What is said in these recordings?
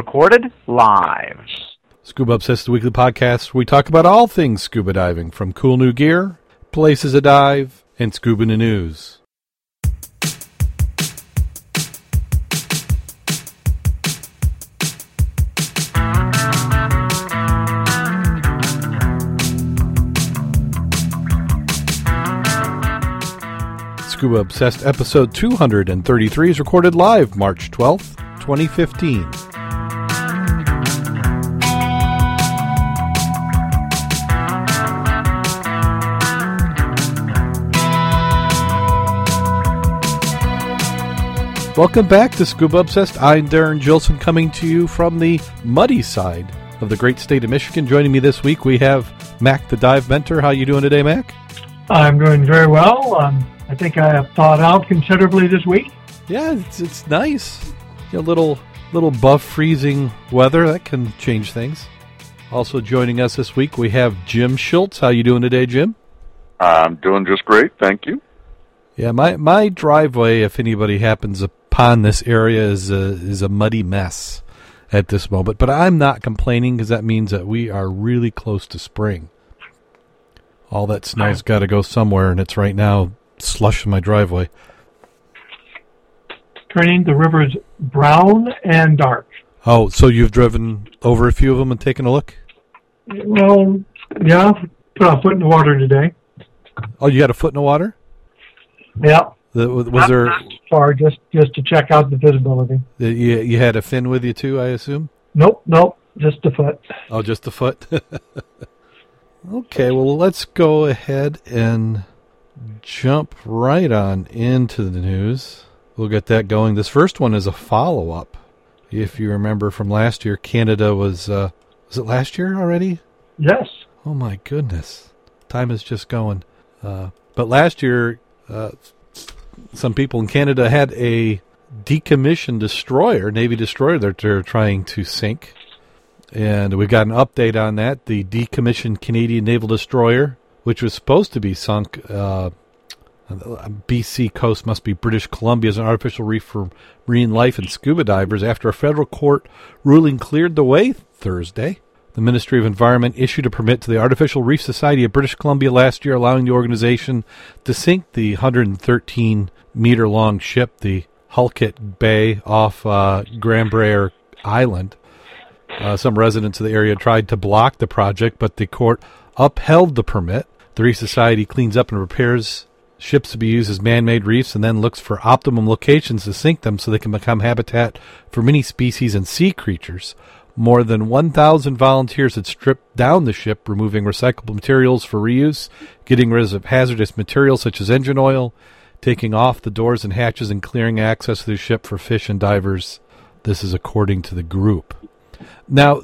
Recorded live. Scuba Obsessed, the weekly podcast we talk about all things scuba diving, from cool new gear, places to dive, and scuba news. Scuba Obsessed episode 233 is recorded live March 12th, 2015. Welcome back to Scuba Obsessed. I'm Darren Gilson coming to you from the muddy side of the great state of Michigan. Joining me this week we have Mac the Dive Mentor. How you doing today, Mac? I'm doing very well. Um, I think I have thawed out considerably this week. Yeah, it's it's nice. A little little above freezing weather that can change things. Also joining us this week we have Jim Schultz. How you doing today, Jim? I'm doing just great, thank you. Yeah, my my driveway, if anybody happens upon this area, is a is a muddy mess at this moment. But I'm not complaining because that means that we are really close to spring. All that snow's got to go somewhere, and it's right now slush in my driveway. Turning the rivers brown and dark. Oh, so you've driven over a few of them and taken a look? Well, yeah, put a foot in the water today. Oh, you got a foot in the water? Yeah. The, was there? far just just to check out the visibility? You, you had a fin with you too, I assume. Nope, nope, just a foot. Oh, just a foot. okay, well, let's go ahead and jump right on into the news. We'll get that going. This first one is a follow up. If you remember from last year, Canada was uh, was it last year already? Yes. Oh my goodness, time is just going. Uh, but last year, uh, some people in Canada had a decommissioned destroyer, Navy destroyer that they're trying to sink. And we got an update on that. The decommissioned Canadian naval destroyer, which was supposed to be sunk, uh, BC coast must be British Columbia as an artificial reef for marine life and scuba divers after a federal court ruling cleared the way Thursday. The Ministry of Environment issued a permit to the Artificial Reef Society of British Columbia last year, allowing the organization to sink the 113 meter long ship, the Halkett Bay, off uh, Granbraer Island. Uh, some residents of the area tried to block the project, but the court upheld the permit. The Reef Society cleans up and repairs ships to be used as man made reefs and then looks for optimum locations to sink them so they can become habitat for many species and sea creatures. More than 1,000 volunteers had stripped down the ship, removing recyclable materials for reuse, getting rid of hazardous materials such as engine oil, taking off the doors and hatches, and clearing access to the ship for fish and divers. This is according to the group. Now,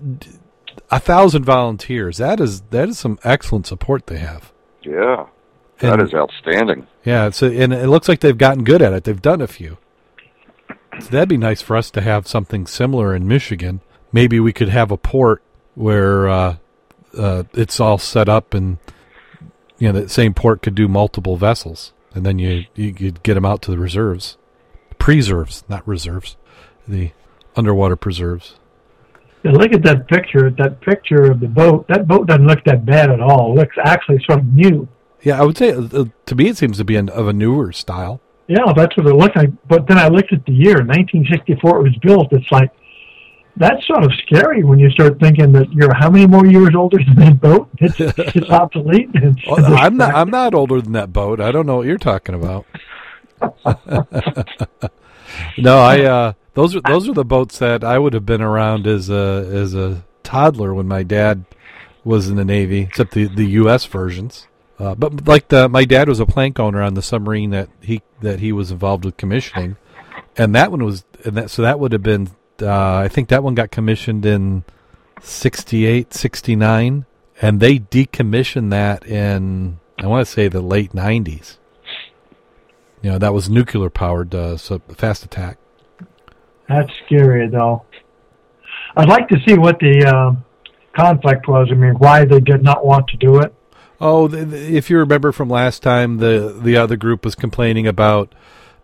a thousand volunteers. That is that is some excellent support they have. Yeah, that And- is outstanding. Yeah, so and it looks like they've gotten good at it. They've done a few. So that'd be nice for us to have something similar in Michigan. Maybe we could have a port where uh, uh, it's all set up, and you know that same port could do multiple vessels, and then you you could get them out to the reserves, preserves, not reserves, the underwater preserves. Yeah, look at that picture. That picture of the boat. That boat doesn't look that bad at all. It looks actually sort of new. Yeah, I would say uh, to me it seems to be an, of a newer style. Yeah, that's what it looked like. But then I looked at the year, 1964 it was built. It's like, that's sort of scary when you start thinking that you're how many more years older than that boat? It's, it's obsolete. Well, I'm not. I'm not older than that boat. I don't know what you're talking about. no, I. Uh, those are those are the boats that I would have been around as a as a toddler when my dad was in the Navy, except the the U.S. versions. Uh, but like the my dad was a plank owner on the submarine that he that he was involved with commissioning, and that one was and that so that would have been uh, I think that one got commissioned in 68, 69, and they decommissioned that in I want to say the late nineties. You know that was nuclear powered, uh, so fast attack. That's scary, though. I'd like to see what the uh, conflict was. I mean, why they did not want to do it. Oh, if you remember from last time, the the other group was complaining about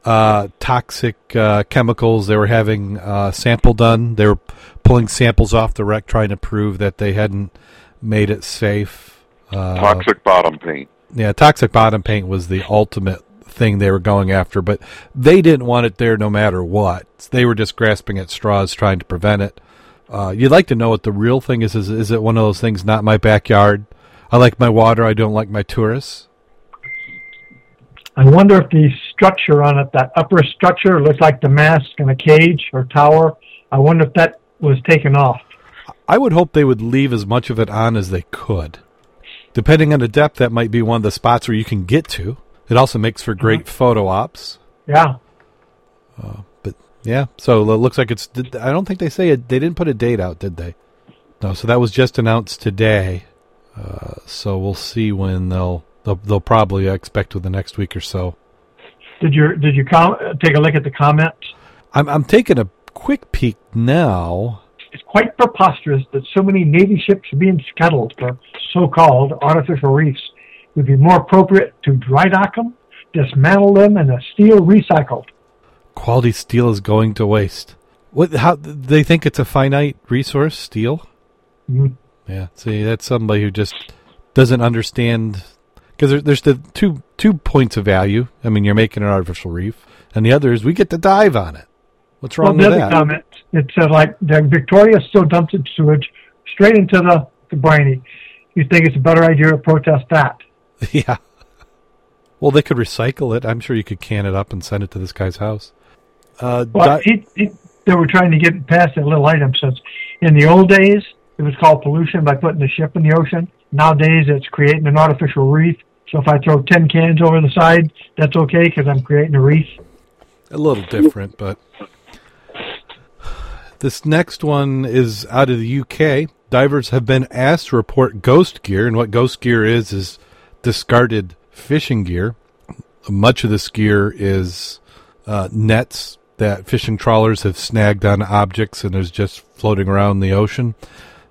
uh, toxic uh, chemicals. They were having uh, sample done. They were pulling samples off the wreck, trying to prove that they hadn't made it safe. Uh, Toxic bottom paint. Yeah, toxic bottom paint was the ultimate thing they were going after, but they didn't want it there no matter what. They were just grasping at straws, trying to prevent it. Uh, you'd like to know what the real thing is. Is, is it one of those things? Not my backyard. I like my water. I don't like my tourists. I wonder if the structure on it, that upper structure, looks like the mask in a cage or tower. I wonder if that was taken off. I would hope they would leave as much of it on as they could. Depending on the depth, that might be one of the spots where you can get to. It also makes for great photo ops. Yeah. But yeah, so it looks like it's. I don't think they say it. They didn't put a date out, did they? No. So that was just announced today. Uh, so we'll see when they'll. They'll, they'll probably expect within the next week or so. Did you did you com- take a look at the comments? I'm I'm taking a quick peek now. It's quite preposterous that so many Navy ships are being scuttled for so-called artificial reefs. It would be more appropriate to dry dock them, dismantle them, and the steel recycled. Quality steel is going to waste. What? How they think it's a finite resource? Steel? Mhm. Yeah. See, that's somebody who just doesn't understand. Because there, there's the two two points of value. I mean, you're making an artificial reef, and the other is we get to dive on it. What's Well, wrong the with that? comment, it said like the Victoria still dumps its sewage straight into the, the briny. You think it's a better idea to protest that? yeah. Well, they could recycle it. I'm sure you could can it up and send it to this guy's house. Uh, Well, di- he, he, they were trying to get past that little item. Since in the old days, it was called pollution by putting the ship in the ocean. Nowadays, it's creating an artificial reef. So if I throw 10 cans over the side, that's okay because I'm creating a reef. a little different, but this next one is out of the UK. Divers have been asked to report ghost gear, and what ghost gear is is discarded fishing gear. Much of this gear is uh, nets that fishing trawlers have snagged on objects and is just floating around the ocean.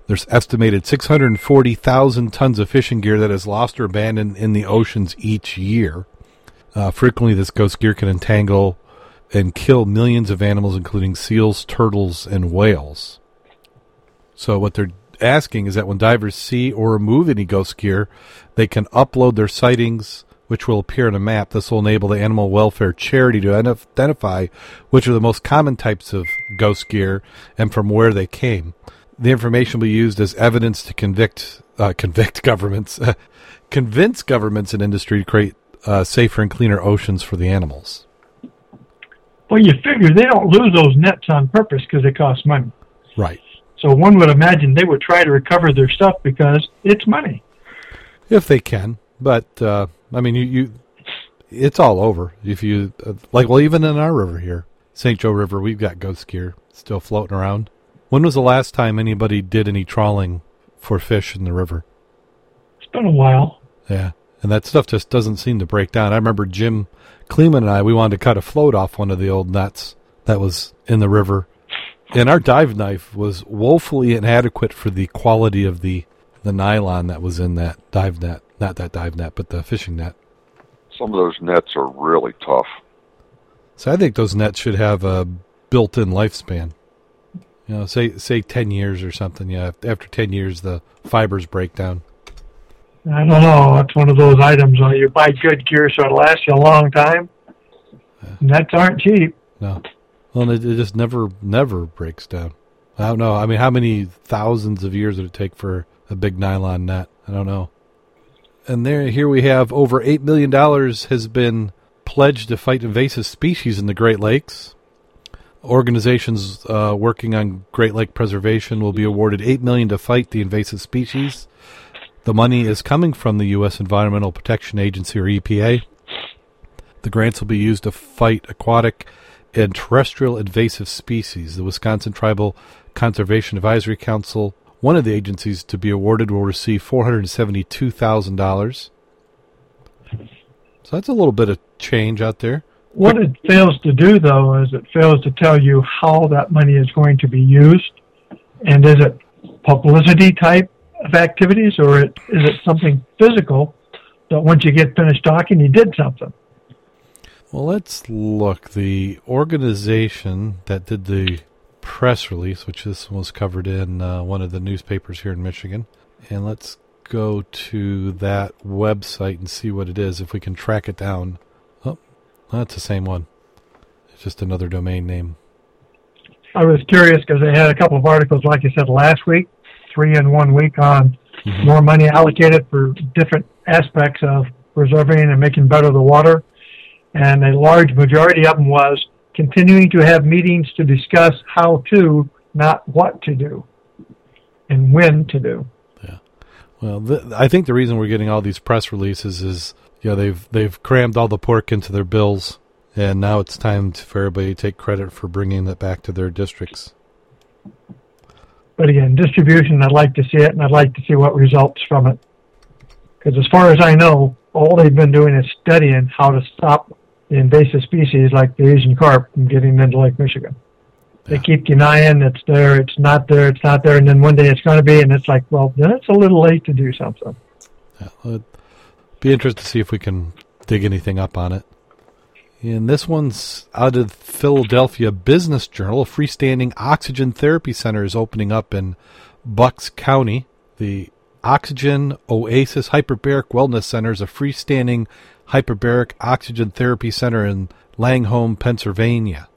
There's estimated 640,000 tons of fishing gear that is lost or abandoned in the oceans each year. Uh, frequently, this ghost gear can entangle and kill millions of animals, including seals, turtles, and whales. So, what they're asking is that when divers see or remove any ghost gear, they can upload their sightings, which will appear on a map. This will enable the animal welfare charity to identify which are the most common types of ghost gear and from where they came. The information will be used as evidence to convict uh, convict governments, convince governments and industry to create uh, safer and cleaner oceans for the animals. Well, you figure they don't lose those nets on purpose because they cost money. Right. So one would imagine they would try to recover their stuff because it's money. if they can. But uh, I mean, you, you, it's all over. If you uh, like, well, even in our river here, St. Joe River, we've got ghost gear still floating around. When was the last time anybody did any trawling for fish in the river? It's been a while. Yeah, and that stuff just doesn't seem to break down. I remember Jim Kleeman and I, we wanted to cut a float off one of the old nets that was in the river, and our dive knife was woefully inadequate for the quality of the the nylon that was in that dive net. Not that dive net, but the fishing net. Some of those nets are really tough. So I think those nets should have a built-in lifespan. You know, say say ten years or something. Yeah, after ten years, the fibers break down. I don't know. It's one of those items. Uh, you buy good gear so it lasts you a long time. Nets aren't cheap. No, well, it, it just never never breaks down. I don't know. I mean, how many thousands of years would it take for a big nylon net? I don't know. And there, here we have over eight million dollars has been pledged to fight invasive species in the Great Lakes. Organizations uh, working on Great Lake preservation will be awarded eight million to fight the invasive species. The money is coming from the U.S. Environmental Protection Agency or EPA. The grants will be used to fight aquatic and terrestrial invasive species. The Wisconsin Tribal Conservation Advisory Council, one of the agencies to be awarded, will receive $472,000. So that's a little bit of change out there. What it fails to do, though, is it fails to tell you how that money is going to be used. And is it publicity type of activities, or it, is it something physical that once you get finished talking, you did something? Well, let's look. The organization that did the press release, which this was covered in uh, one of the newspapers here in Michigan, and let's go to that website and see what it is, if we can track it down. That's the same one. It's just another domain name. I was curious because they had a couple of articles, like you said, last week, three in one week on Mhm. more money allocated for different aspects of preserving and making better the water. And a large majority of them was continuing to have meetings to discuss how to, not what to do, and when to do. Yeah. Well, th- I think the reason we're getting all these press releases is, know, they've they've crammed all the pork into their bills, and now it's time to, for everybody to take credit for bringing it back to their districts. But again, distribution, I'd like to see it, and I'd like to see what results from it. Because as far as I know, all they've been doing is studying how to stop the invasive species like the Asian carp from getting into Lake Michigan. They Yeah. keep denying it's there, it's not there, it's not there, and then one day it's going to be, and it's like, well, then it's a little late to do something. Yeah, be interested to see if we can dig anything up on it. And this one's out of Philadelphia Business Journal. A freestanding oxygen therapy center is opening up in Bucks County. The Oxygen Oasis Hyperbaric Wellness Center is a freestanding hyperbaric oxygen therapy center in Langhorne, Pennsylvania.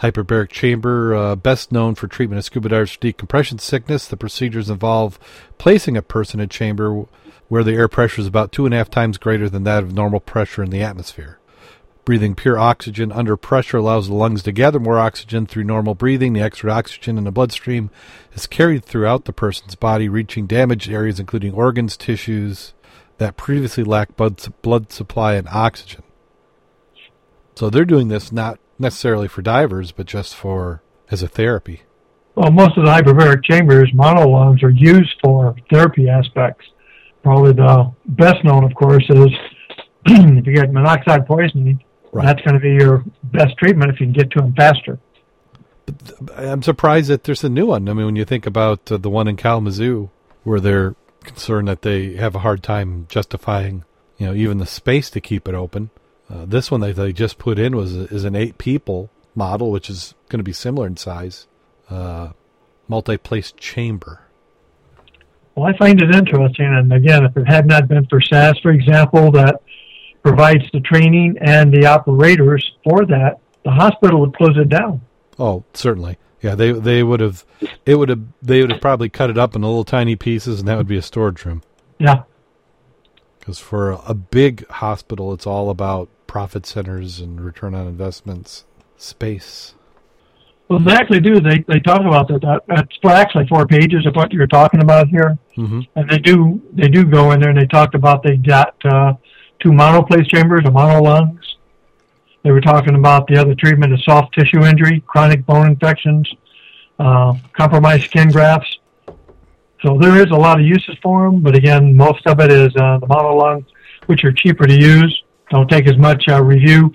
Hyperbaric chamber, uh, best known for treatment of scuba divers for decompression sickness. The procedures involve placing a person in a chamber where the air pressure is about two and a half times greater than that of normal pressure in the atmosphere. Breathing pure oxygen under pressure allows the lungs to gather more oxygen through normal breathing. The extra oxygen in the bloodstream is carried throughout the person's body, reaching damaged areas including organs, tissues that previously lacked blood, blood supply and oxygen. So they're doing this not necessarily for divers, but just for as a therapy. Well, most of the hyperbaric chambers, monolungs, are used for therapy aspects. Probably the best known, of course, is if you get monoxide poisoning, Right. that's going to be your best treatment if you can get to them faster. I'm surprised that there's a new one. I mean, when you think about uh, the one in Kalamazoo, where they're concerned that they have a hard time justifying, you know, even the space to keep it open. Uh, this one that they just put in was is an eight people model, which is going to be similar in size, uh, multi-place chamber. Well, I find it interesting, and again, if it had not been for SAS, for example, that provides the training and the operators for that, the hospital would close it down. Oh, certainly. Yeah, they they would have it would have they would have probably cut it up in little tiny pieces, and that would be a storage room. Yeah. Because for a, a big hospital, it's all about profit centers and return on investments, space. Well, they actually do. They they talk about that. that that's actually four pages of what you're talking about here. hmm and they do they do go in there and they talked about they got uh, two monoplace chambers, a mono lungs. They were talking about the other treatment of soft tissue injury, chronic bone infections, uh, compromised skin grafts. So there is a lot of uses for them, but again, most of it is uh, the mono lungs, which are cheaper to use, don't take as much uh, review,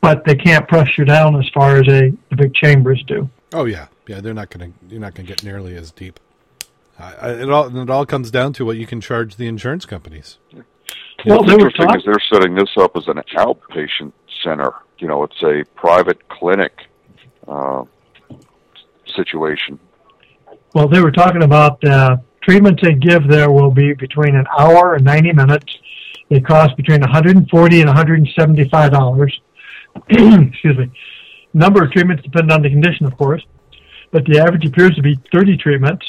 but they can't press you down as far as a the big chambers do. Oh yeah, yeah. They're not gonna you're not gonna get nearly as deep. I, I, it all it all comes down to what you can charge the insurance companies. Well, What's interesting talk- is they're setting this up as an outpatient center. You know, it's a private clinic uh, situation. Well, they were talking about uh, treatments they give there will be between an hour and 90 minutes. They cost between 140 and 175 dollars. Excuse me. Number of treatments depend on the condition, of course, but the average appears to be 30 treatments,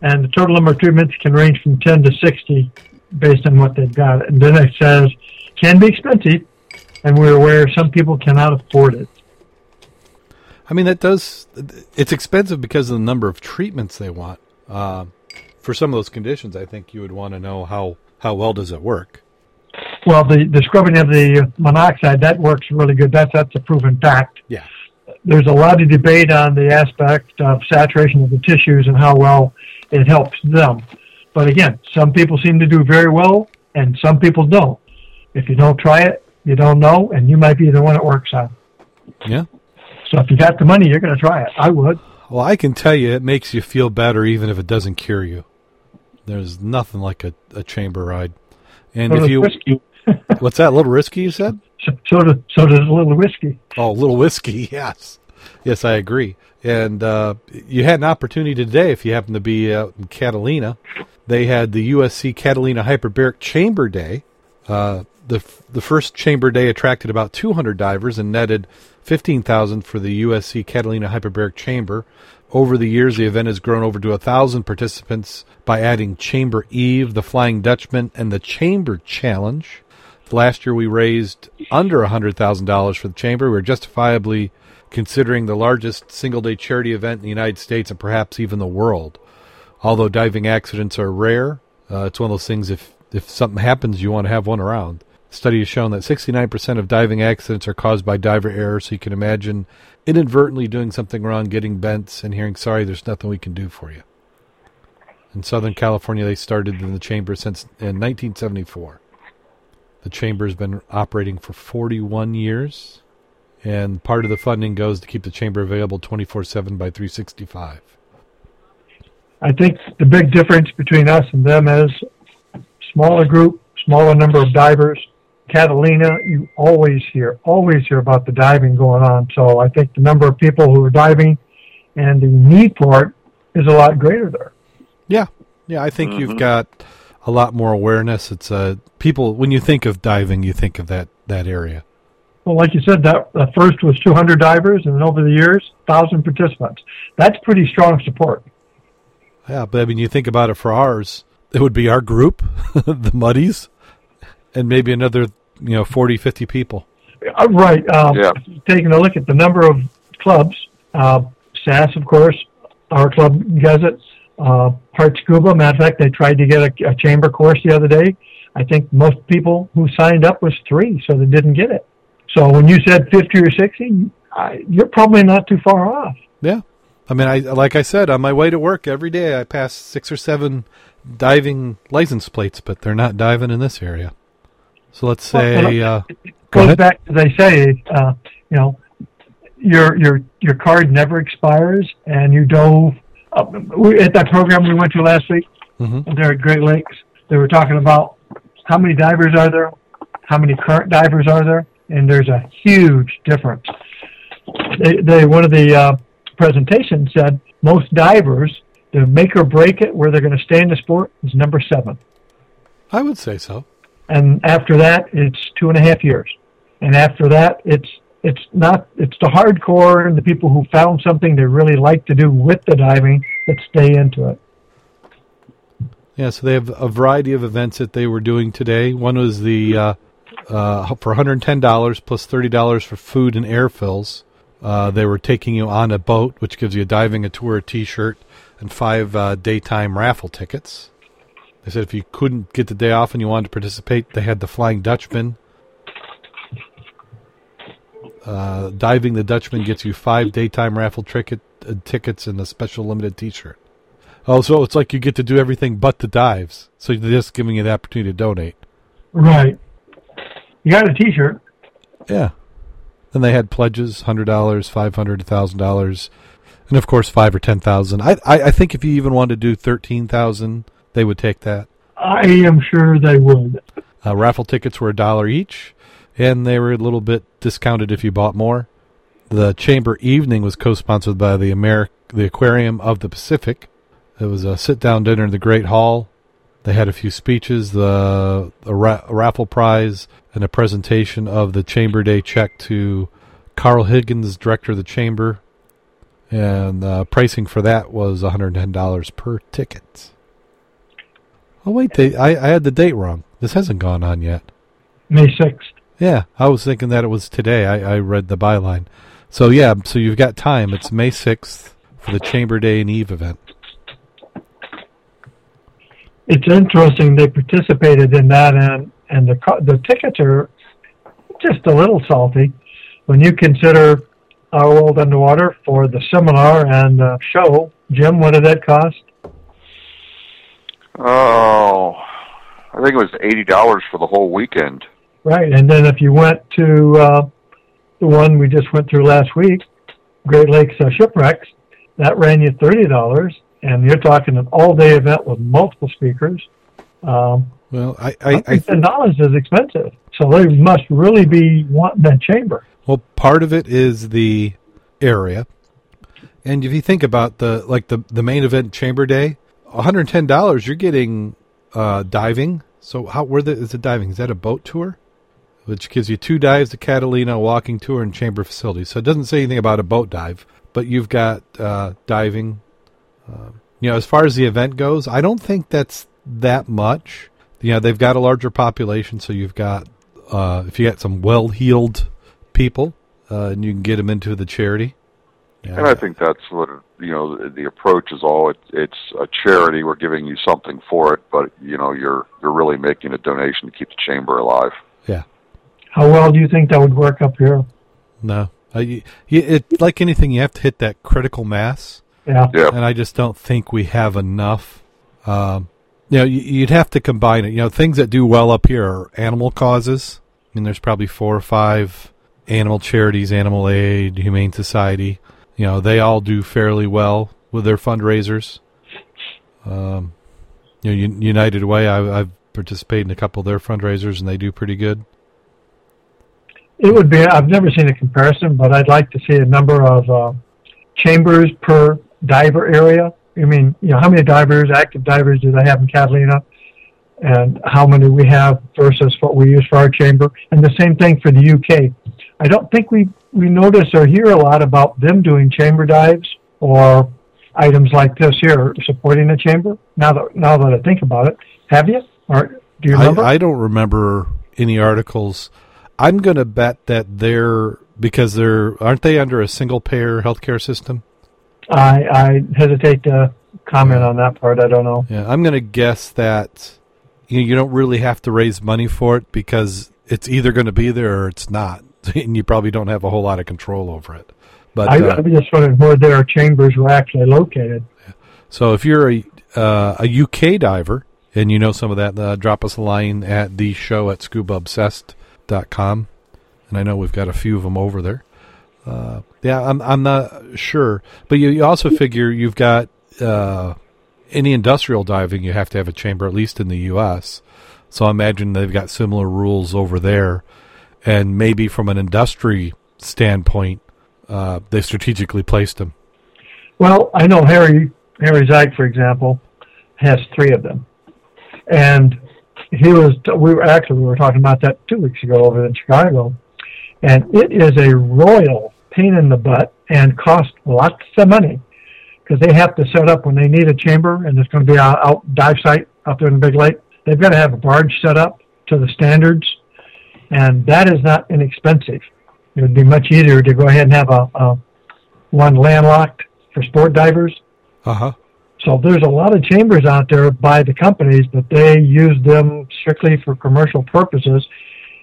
and the total number of treatments can range from 10 to 60 based on what they've got. And then it says can be expensive, and we're aware some people cannot afford it. I mean, that does. It's expensive because of the number of treatments they want. Uh, for some of those conditions, I think you would want to know how how well does it work. Well, the, the scrubbing of the monoxide, that works really good. That's, that's a proven fact. Yeah. There's a lot of debate on the aspect of saturation of the tissues and how well it helps them. But again, some people seem to do very well and some people don't. If you don't try it, you don't know, and you might be the one it works on. Yeah. So if you got the money, you're going to try it. I would. Well, I can tell you, it makes you feel better even if it doesn't cure you. There's nothing like a, a chamber ride. And Well, if you, risky. what's that? A little risky, you said? So, so, does, so does a little whiskey. Oh, a little whiskey, yes. Yes, I agree. And uh, you had an opportunity today if you happen to be out in Catalina. They had the USC Catalina Hyperbaric Chamber Day. Uh, the the first chamber day attracted about 200 divers and netted 15,000 for the USC Catalina Hyperbaric Chamber. Over the years, the event has grown over to a thousand participants by adding Chamber Eve, the Flying Dutchman, and the Chamber Challenge. Last year, we raised under $100,000 for the chamber. We are justifiably considering the largest single day charity event in the United States and perhaps even the world. Although diving accidents are rare, uh, it's one of those things if, if something happens, you want to have one around. study has shown that 69% of diving accidents are caused by diver error, so you can imagine inadvertently doing something wrong, getting bent, and hearing, sorry, there's nothing we can do for you. In Southern California, they started in the chamber since in 1974. The chamber has been operating for 41 years, and part of the funding goes to keep the chamber available 24 7 by 365. I think the big difference between us and them is smaller group, smaller number of divers. Catalina, you always hear, always hear about the diving going on. So I think the number of people who are diving and the need for it is a lot greater there. Yeah, yeah, I think you've mm-hmm. got a lot more awareness. It's uh, people when you think of diving, you think of that that area. Well, like you said, that the first was 200 divers, and then over the years, 1,000 participants. That's pretty strong support. Yeah, but I mean, you think about it for ours, it would be our group, the Muddies, and maybe another, you know, 40, 50 people. Uh, right. Um, Yeah. Taking a look at the number of clubs, uh, SAS, of course, our club does it. Uh, Part Scuba, matter of fact, they tried to get a, a chamber course the other day. I think most people who signed up was three, so they didn't get it. So when you said 50 or 60, I, you're probably not too far off. Yeah. I mean, I like I said, on my way to work every day, I pass six or seven diving license plates, but they're not diving in this area. So let's say, uh, go goes ahead. back as they say, uh, you know, your your your card never expires, and you dove. Uh, we, at that program we went to last week, Mhm. there at Great Lakes, they were talking about how many divers are there, how many current divers are there, and there's a huge difference. They, they one of the uh, presentations said most divers, the make or break it where they're going to stay in the sport is number seven I would say so. and after that it's two and a half years and after that it's it's not it's the hardcore and the people who found something they really like to do with the diving that stay into it Yeah, so they have a variety of events that they were doing today. One was the uh, uh, for $110 plus $30 for food and air fills. Uh, they were taking you on a boat, which gives you a diving, a tour, a T-shirt, and five uh, daytime raffle tickets. They said if you couldn't get the day off and you wanted to participate, they had the Flying Dutchman. Uh, diving the Dutchman gets you five daytime raffle ticket, uh, tickets and a special limited T-shirt. Oh, so it's like you get to do everything but the dives. So they're just giving you the opportunity to donate. right you got a t-shirt Yeah. Then they had pledges: hundred dollars, five hundred, thousand dollars, and of course five or ten thousand. I, I I think if you even wanted to do thirteen thousand, they would take that. i am sure they would Uh, raffle tickets were a dollar each, and they were a little bit discounted if you bought more. The chamber evening was co-sponsored by the Ameri- the Aquarium of the Pacific. It was a sit-down dinner in the Great Hall. They had a few speeches, the a, ra- raffle prize, and a presentation of the Chamber Day check to Karl Huggins, director of the chamber. And uh, pricing for that was $110 per ticket. Oh wait, they I, I had the date wrong. This hasn't gone on yet. may 6th Yeah, I was thinking that it was today. I, I read the byline. So yeah, so you've got time. It's May sixth for the Chamber Day and Eve event. it's interesting they participated in that and and the co- the tickets are just a little salty when you consider our world underwater for the seminar and the show jim what did that cost Oh, I think it was eighty dollars for the whole weekend. Right and then if you went to uh, the one we just went through last week great lakes uh, shipwrecks that ran you thirty dollars and you're talking an all day event with multiple speakers um, Well, I, I, I ten dollars is expensive, so they must really be wanting that chamber. well, part of it is the area, and if you think about the like the the main event chamber day, one hundred ten dollars, you're getting uh, diving. So how where the, is it diving? Is that a boat tour? Which gives you two dives to Catalina, walking tour, and chamber facilities. So it doesn't say anything about a boat dive, but you've got uh, diving. Um, you know, as far as the event goes, I don't think that's that much. You know, they've got a larger population, so you've got uh, if you got some well-heeled people, uh, and you can get them into the charity. Yeah. And I think that's what you know. The, the approach is all it, it's a charity. We're giving you something for it, but you know you're you're really making a donation to keep the chamber alive. Yeah. How well do you think that would work up here? No, I, you, it like anything, you have to hit that critical mass, Yeah, Yeah, and I just don't think we have enough. Um, you know, you, you'd have to combine it. You know, things that do well up here are animal causes. I mean, there's probably four or five animal charities, Animal Aid, Humane Society. You know, they all do fairly well with their fundraisers. Um, you know, United Way, I, I've participated in a couple of their fundraisers, and they do pretty good. It would be. I've never seen a comparison, but I'd like to see a number of uh, chambers per diver area. I mean, you know, how many divers, active divers, do they have in Catalina, and how many we have versus what we use for our chamber, and the same thing for the UK. I don't think we we notice or hear a lot about them doing chamber dives or items like this here supporting the chamber. Now that now that I think about it, have you or do you remember? I, I don't remember any articles. I'm going to bet that they're because they're aren't they under a single payer healthcare system? I, I hesitate to comment on that part. I don't know. Yeah, I'm going to guess that you you don't really have to raise money for it because it's either going to be there or it's not, and you probably don't have a whole lot of control over it. But I, uh, I'm just wondering where their chambers were actually located. So if you're a uh, a UK diver and you know some of that, uh, drop us a line at the show at scubaobsessed.com. And I know we've got a few of them over there. Uh, yeah, I'm I'm not sure, but you, you also figure you've got uh, any industrial diving, you have to have a chamber at least in the U.S. So I imagine they've got similar rules over there, and maybe from an industry standpoint, uh, they strategically placed them. Well, I know Harry Harry Zych, for example, has three of them, and he was. We were actually we were talking about that two weeks ago over in Chicago, and it is a royal pain in the butt and costs lots of money because they have to set up when they need a chamber and there's going to be a out dive site out there in the big lake. They've got to have a barge set up to the standards, and that is not inexpensive. It would be much easier to go ahead and have a, a one landlocked for sport divers. Uh huh. So there's a lot of chambers out there by the companies, but they use them strictly for commercial purposes.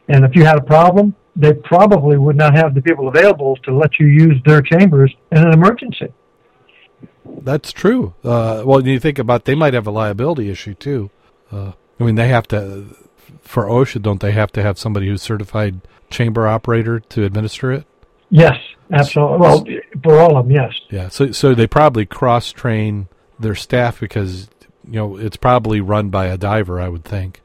And if you had a problem, they probably would not have the people available to let you use their chambers in an emergency. That's true. Uh, well, you think about they might have a liability issue too. Uh, I mean, they have to for OSHA, don't they have to have somebody who's certified chamber operator to administer it? Yes, absolutely. Well, for all of them, yes. Yeah. So so they probably cross train their staff because you know it's probably run by a diver, I would think.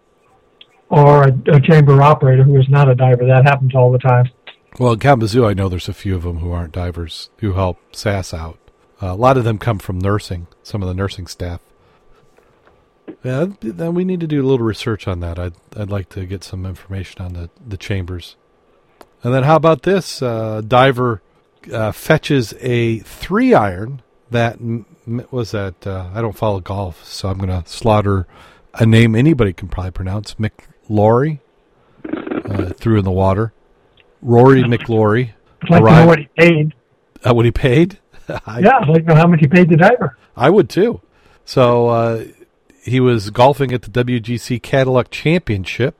Or a, a chamber operator who is not a diver. That happens all the time. Well, in Kalamazoo, I know there's a few of them who aren't divers who help SAS out. Uh, a lot of them come from nursing, some of the nursing staff. Yeah, then we need to do a little research on that. I'd I'd like to get some information on the, the chambers. And then how about this? Uh, diver uh, fetches a three iron that m- was that uh, I don't follow golf, so I'm going to slaughter a name anybody can probably pronounce. McIlroy uh, threw in the water. Rory McIlroy. I'd like to know what he paid. uh, what he paid? I, Yeah, I'd like to know how much he paid the diver. I would too. So uh, he was golfing at the WGC Cadillac Championship,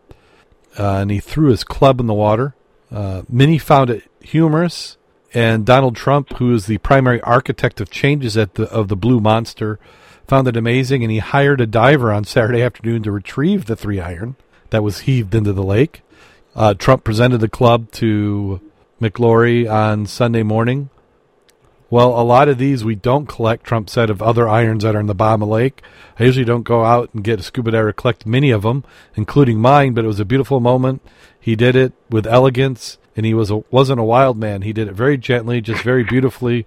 uh, and he threw his club in the water. Uh, many found it humorous, and Donald Trump, who is the primary architect of changes at the of the Blue Monster, found it amazing, and he hired a diver on Saturday afternoon to retrieve the three iron that was heaved into the lake. Uh, Trump presented the club to McIlroy on Sunday morning. Well, a lot of these we don't collect, Trump said, of other irons that are in the bottom of the lake. I usually don't go out and get a scuba diver to collect many of them, including mine, but it was a beautiful moment. He did it with elegance, and he was a, wasn't a wild man. He did it very gently, just very beautifully.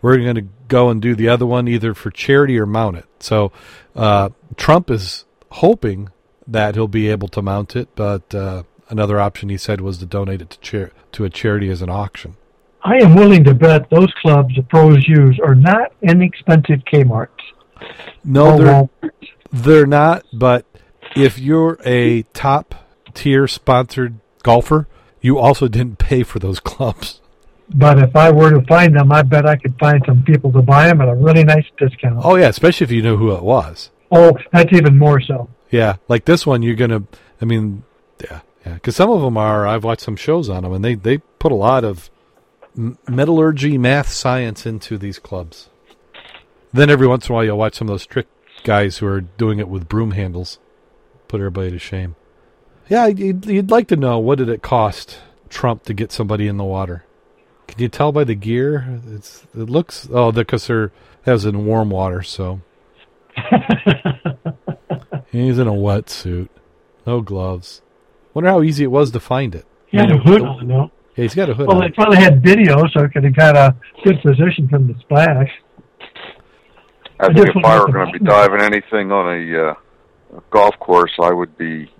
We're going to go and do the other one either for charity or mount it. So uh, Trump is hoping that he'll be able to mount it, but uh, another option he said was to donate it to, char- to a charity as an auction. I am willing to bet those clubs the pros use are not inexpensive Kmart's. No, they're Walmart's. they're not. But if you're a top tier sponsored golfer, you also didn't pay for those clubs. But if I were to find them, I bet I could find some people to buy them at a really nice discount. Oh yeah, especially if you knew who it was. Oh, that's even more so. Yeah, like this one, you're gonna. I mean, yeah, yeah, because some of them are. I've watched some shows on them, and they they put a lot of metallurgy, math, science into these clubs. Then every once in a while, you'll watch some of those trick guys who are doing it with broom handles. Put everybody to shame. Yeah, you'd, you'd like to know what did it cost Trump to get somebody in the water? Can you tell by the gear? It's it looks oh because they're that was in warm water, so he's in a wetsuit, no gloves. Wonder how easy it was to find it. He had a hood on, though. Yeah, he's got a hood Well, on. they probably had video, so it could have got a good position from the splash. I I think if I were going to be diving anything on a, uh, a golf course, I would be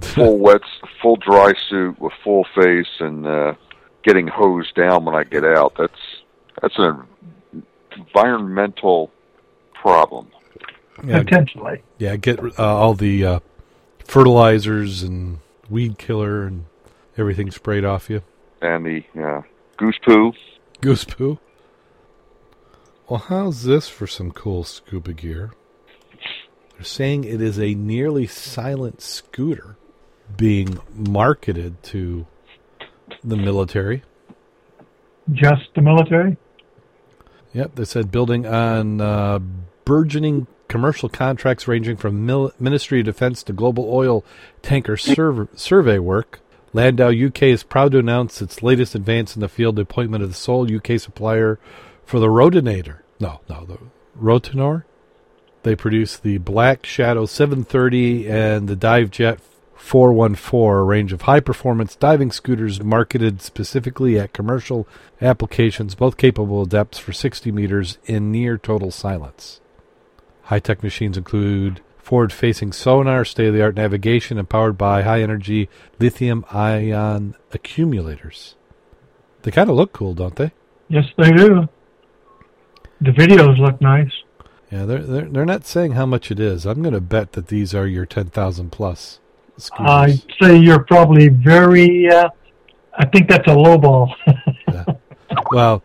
full wet, full dry suit with full face and uh, getting hosed down when I get out. That's that's an environmental problem. yeah, Potentially. yeah, get uh, all the uh, fertilizers and weed killer and everything sprayed off you. And the uh, goose poo. Goose poo. Well, how's this for some cool scuba gear? They're saying it is a nearly silent scooter being marketed to the military. Just the military? Yep, they said building on uh, burgeoning commercial contracts ranging from mil- Ministry of Defense to global oil tanker serv- survey work. Landau UK is proud to announce its latest advance in the field, the appointment of the sole UK supplier for the Rotinator. No, no, the Rotinor. They produce the Black Shadow 730 and the Dive Jet 414, a range of high performance diving scooters marketed specifically at commercial applications, both capable of depths for 60 meters in near total silence. High tech machines include forward facing sonar, state of the art navigation, and powered by high energy lithium ion accumulators. They kind of look cool, don't they? Yes, they do. The videos look nice. Yeah, they're they're, they're not saying how much it is. I'm going to bet that these are your 10,000 plus scooters. I'd say you're probably very, uh, I think that's a low ball. well,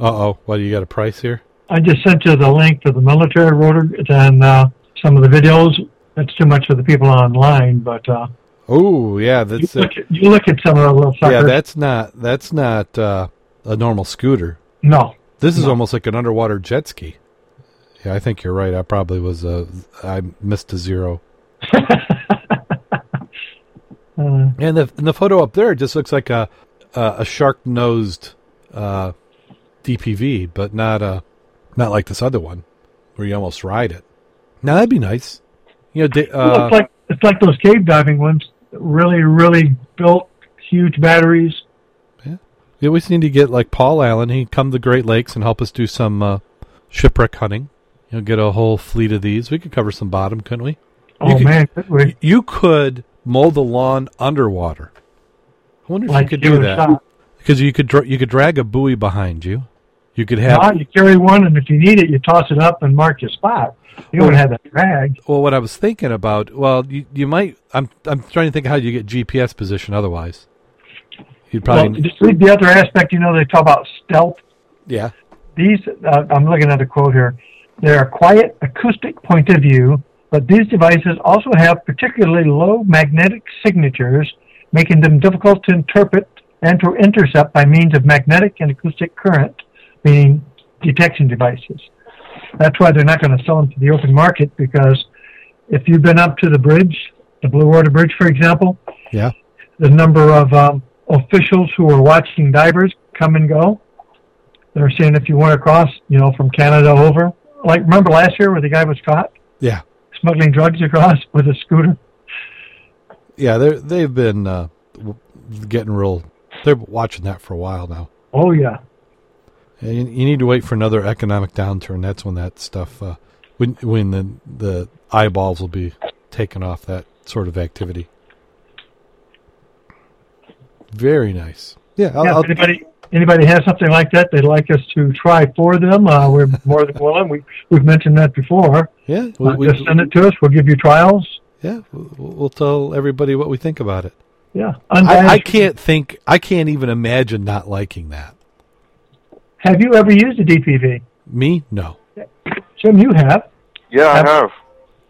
uh oh, what, you got a price here? I just sent you the link to the military rotor and uh, some of the videos. That's too much for the people online, but uh, Oh, yeah, you, that's uh, look at, you look at some of the little suckers. yeah, that's not that's not uh, a normal scooter. no, This is No. almost like an underwater jet ski. Yeah, I think you're right. I probably was uh, I missed a zero. uh, And the and the photo up there just looks like a a, a shark nosed uh, DPV, but not a not like this other one where you almost ride it. Now that'd be nice. You know, da- well, uh, it's like it's like those cave diving ones. Really, really built huge batteries. Yeah, we always need to get like Paul Allen. He'd come to the Great Lakes and help us do some uh, shipwreck hunting. You know, get a whole fleet of these. We could cover some bottom, couldn't we? Oh could- man, could we? You could mow the lawn underwater. I wonder if Like you could do that shot. because you could dra- you could drag a buoy behind you. You could have No, you carry one, and if you need it, you toss it up and mark your spot. You don't have that drag. Well, what I was thinking about, well, you, you might. I'm I'm trying to think how you get GPS position. Otherwise, you'd Well, probably just read the other aspect. You know, they talk about stealth. yeah. These, uh, I'm looking at a quote here. They're a quiet acoustic point of view, but these devices also have particularly low magnetic signatures, making them difficult to interpret and to intercept by means of magnetic and acoustic current, meaning detection devices. That's why they're not going to sell them to the open market because if you've been up to the bridge, the Blue Water Bridge, for example, Yeah. the number of um, officials who are watching divers come and go. They're seeing if you want to cross, you know, from Canada over. Like remember last year where the guy was caught Yeah, smuggling drugs across with a scooter. yeah. They they've been uh, getting real. They're watching that for a while now. Oh yeah, And you, you need to wait for another economic downturn. That's when that stuff, uh, when when the the eyeballs will be taken off that sort of activity. Very nice. Yeah, I'll, yeah. If anybody anybody has something like that they'd like us to try for them, uh, we're more than willing. We we've mentioned that before. yeah, Uh, we, we, just send it to us. We'll give you trials. yeah. We'll, we'll tell everybody what we think about it. Yeah, I, I can't think. I can't even imagine not liking that. Have you ever used a DPV? Me, no. Jim, you have. Yeah, I Have- have.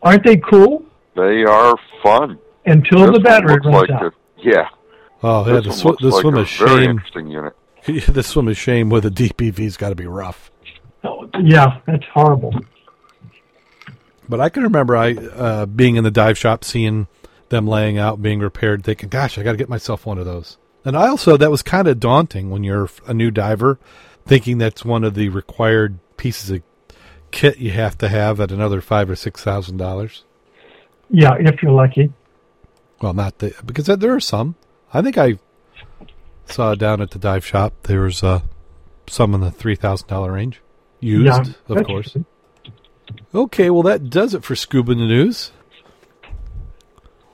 Aren't they cool? They are fun. Until This the battery runs like out. a, yeah, Oh, yeah. this The, one sw- looks the like swim a of very shame. interesting unit. the swim of shame with a DPV's got to be rough. Oh, yeah, that's horrible. But I can remember I uh, being in the dive shop, seeing them laying out, being repaired, thinking, "Gosh, I got to get myself one of those." And I also that was kind of daunting when you're a new diver, thinking that's one of the required pieces of kit you have to have at another five or six thousand dollars. Yeah, if you're lucky. Well, not the because there are some. I think I saw down at the dive shop there was uh, some in the three thousand dollar range, used, yeah, of course. Okay, well that does it for Scuba News.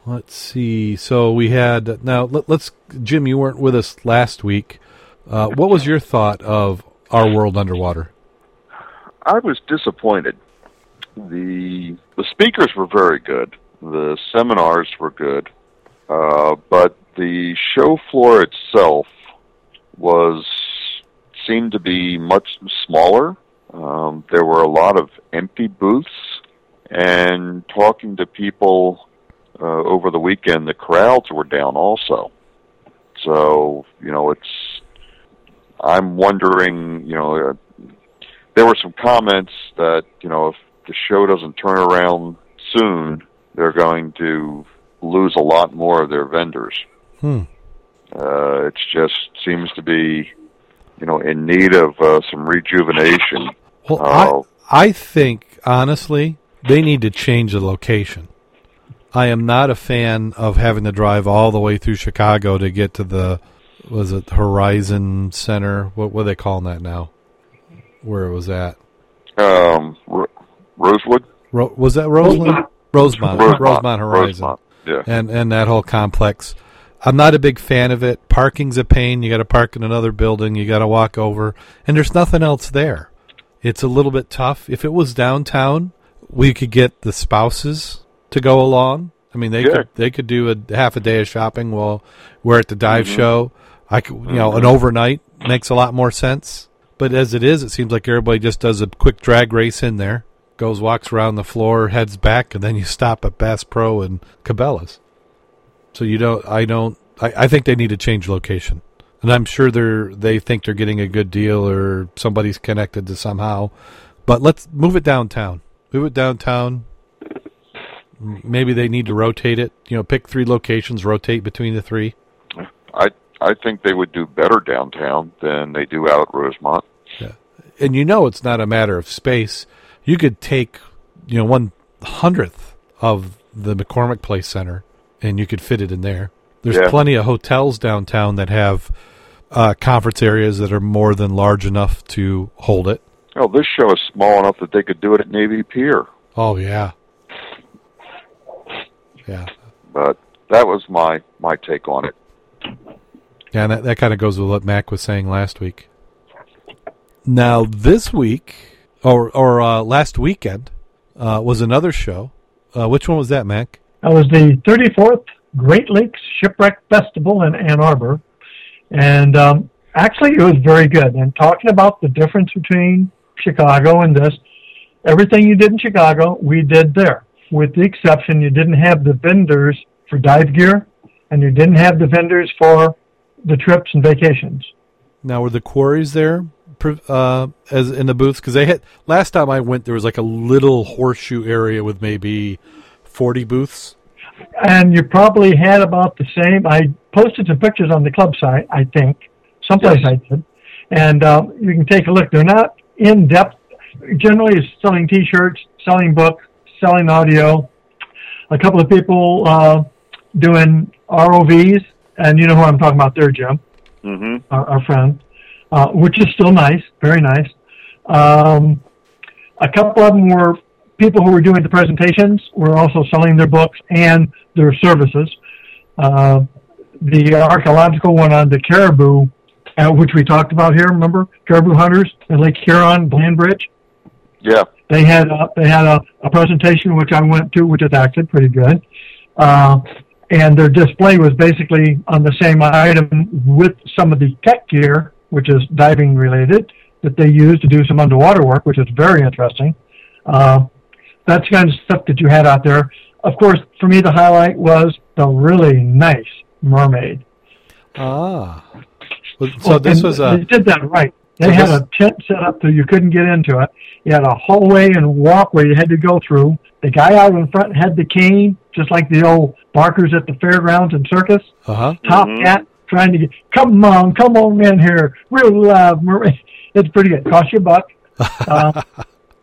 Let's see. So we had now. Let, us Jim. You weren't with us last week. Uh, what was your thought of our world underwater? I was disappointed. the The speakers were very good. The seminars were good, uh, but the show floor itself was seemed to be much smaller. Um, there were a lot of empty booths, and talking to people uh, over the weekend, the crowds were down also. So you know, it's. I'm wondering, you know, uh, there were some comments that you know if the show doesn't turn around soon, they're going to lose a lot more of their vendors. Hmm. Uh, it just seems to be, you know, in need of uh, some rejuvenation. Well, Oh. I I think honestly they need to change the location. I am not a fan of having to drive all the way through Chicago to get to the was it Horizon Center? What what are they calling that now? Where it was at? Um, Ro- Rosewood, Ro- was that Roseland? Rosemont. Rosemont, Rosemont Horizon. Rosemont, Yeah, and and that whole complex. I'm not a big fan of it. Parking's a pain. You got to park in another building. You got to walk over, and there's nothing else there. It's a little bit tough. If it was downtown, we could get the spouses to go along. I mean, they Yeah. could they could do a half a day of shopping while we're at the dive Mm-hmm. show. I could, you know, an overnight makes a lot more sense. But as it is, it seems like everybody just does a quick drag race in there, goes walks around the floor, heads back, and then you stop at Bass Pro and Cabela's. So you don't. I don't. I, I think they need to change location, and I'm sure they're they think they're getting a good deal or somebody's connected to somehow. But let's move it downtown. Move it downtown. Maybe they need to rotate it. You know, pick three locations, rotate between the three. I I think they would do better downtown than they do out at Rosemont. and you know it's not a matter of space. You could take, you know, one hundredth of the McCormick Place Center, and you could fit it in there. There's Yeah. plenty of hotels downtown that have uh, conference areas that are more than large enough to hold it. Oh, this show is small enough that they could do it at Navy Pier. Oh yeah, yeah, But that was my my take on it. yeah. And that that kind of goes with what Mac was saying last week. Now this week, or or uh, last weekend, uh, was another show. Uh, which one was that, Mac? That was the 34th Great Lakes Shipwreck Festival in Ann Arbor. And um, actually, it was very good. And talking about the difference between Chicago and this, everything you did in Chicago, we did there. With the exception, you didn't have the vendors for dive gear, and you didn't have the vendors for the trips and vacations. Now, were the quarries there uh, as in the booths? Because they had last time I went, there was like a little horseshoe area with maybe forty booths. And you probably had about the same. I posted some pictures on the club site, I think, someplace Yes. I did. and uh, you can take a look. They're not in depth. Generally, it's selling T-shirts, selling books, selling audio. A couple of people uh, doing ROVs, and you know who I'm talking about there, Jim, hmm our, our friend, uh, which is still nice, very nice. Um, a couple of them were people who were doing the presentations were also selling their books and their services. Uh, the archaeological one on the caribou, uh, which we talked about here, remember caribou hunters at Lake Huron, Blandbridge. Yeah. They had a, they had a, a presentation which I went to, which is actually pretty good. Uh, and their display was basically on the same item with some of the tech gear, which is diving related, that they use to do some underwater work, which is very interesting. Uh, that's the kind of stuff that you had out there. Of course, for me, the highlight was the really nice mermaid. Ah. Well, So this And was they a did that right. They So had this- a tent set up so you couldn't get into it. You had a hallway and walkway you had to go through. The guy out in front had the cane, just like the old barkers at the fairgrounds and circus. uh huh. Top Mhm. hat, trying to get, come on, come on in here. Real live mermaid. It's pretty good. Cost you a buck. Uh,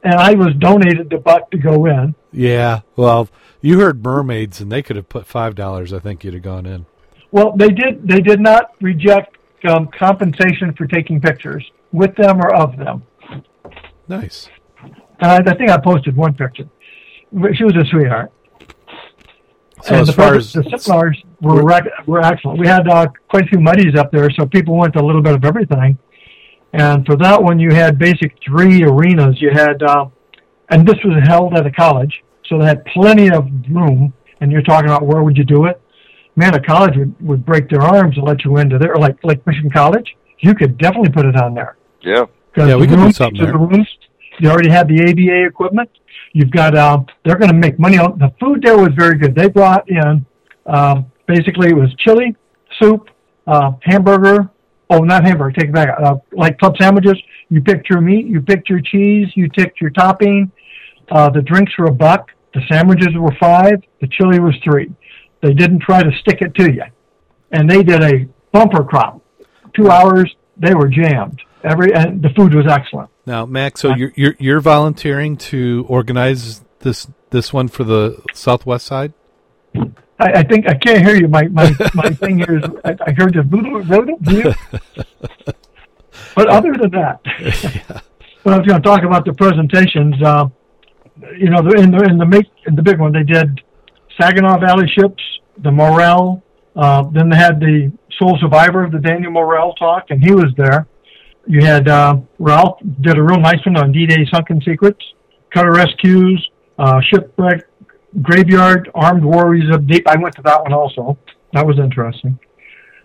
and I was donated the buck to go in. Yeah. Well, you heard mermaids, and they could have put five dollars. I think you'd have gone in. Well, they did. They did not reject um, compensation for taking pictures with them or of them. Nice. And I, think I posted one picture. She was a sweetheart. So and as the, far as the seminars were rec- were excellent. We had uh, quite a few muddies up there, so people went to a little bit of everything. And for that one, you had basic three arenas. You had, uh, and this was held at a college, so they had plenty of room. And you're talking about where would you do it? Man, a college would, would break their arms and let you into there, like like Michigan College. You could definitely put it on there. Yeah. 'Cause Yeah, we could do something there. The rooms, you already had the ABA equipment. You've got, um, they're going to make money on the food. There was very good. They brought in, um, basically it was chili, soup, uh, hamburger. Oh, not hamburger. Take it back. Uh, like club sandwiches. You picked your meat. You picked your cheese. You picked your topping. Uh, the drinks were a buck. The sandwiches were five. The chili was three. They didn't try to stick it to you, and they did a bumper crop. Two hours. They were jammed. Every and the food was excellent. now, Max, so you're, you're you're volunteering to organize this this one for the Southwest side. I, I think I can't hear you. My my, my thing here is I, I heard the But other than that, but I was going to talk about the presentations. Uh, you know, in the in the make in the big one, they did Saginaw Valley ships, the Morrell. Uh, then they had the Sole Survivor, of the Daniel Morrell talk, and he was there. You had uh, Ralph did a real nice one on D-Day sunken secrets, cutter rescues, uh, shipwreck graveyard, armed warriors of deep. I went to that one also. That was interesting.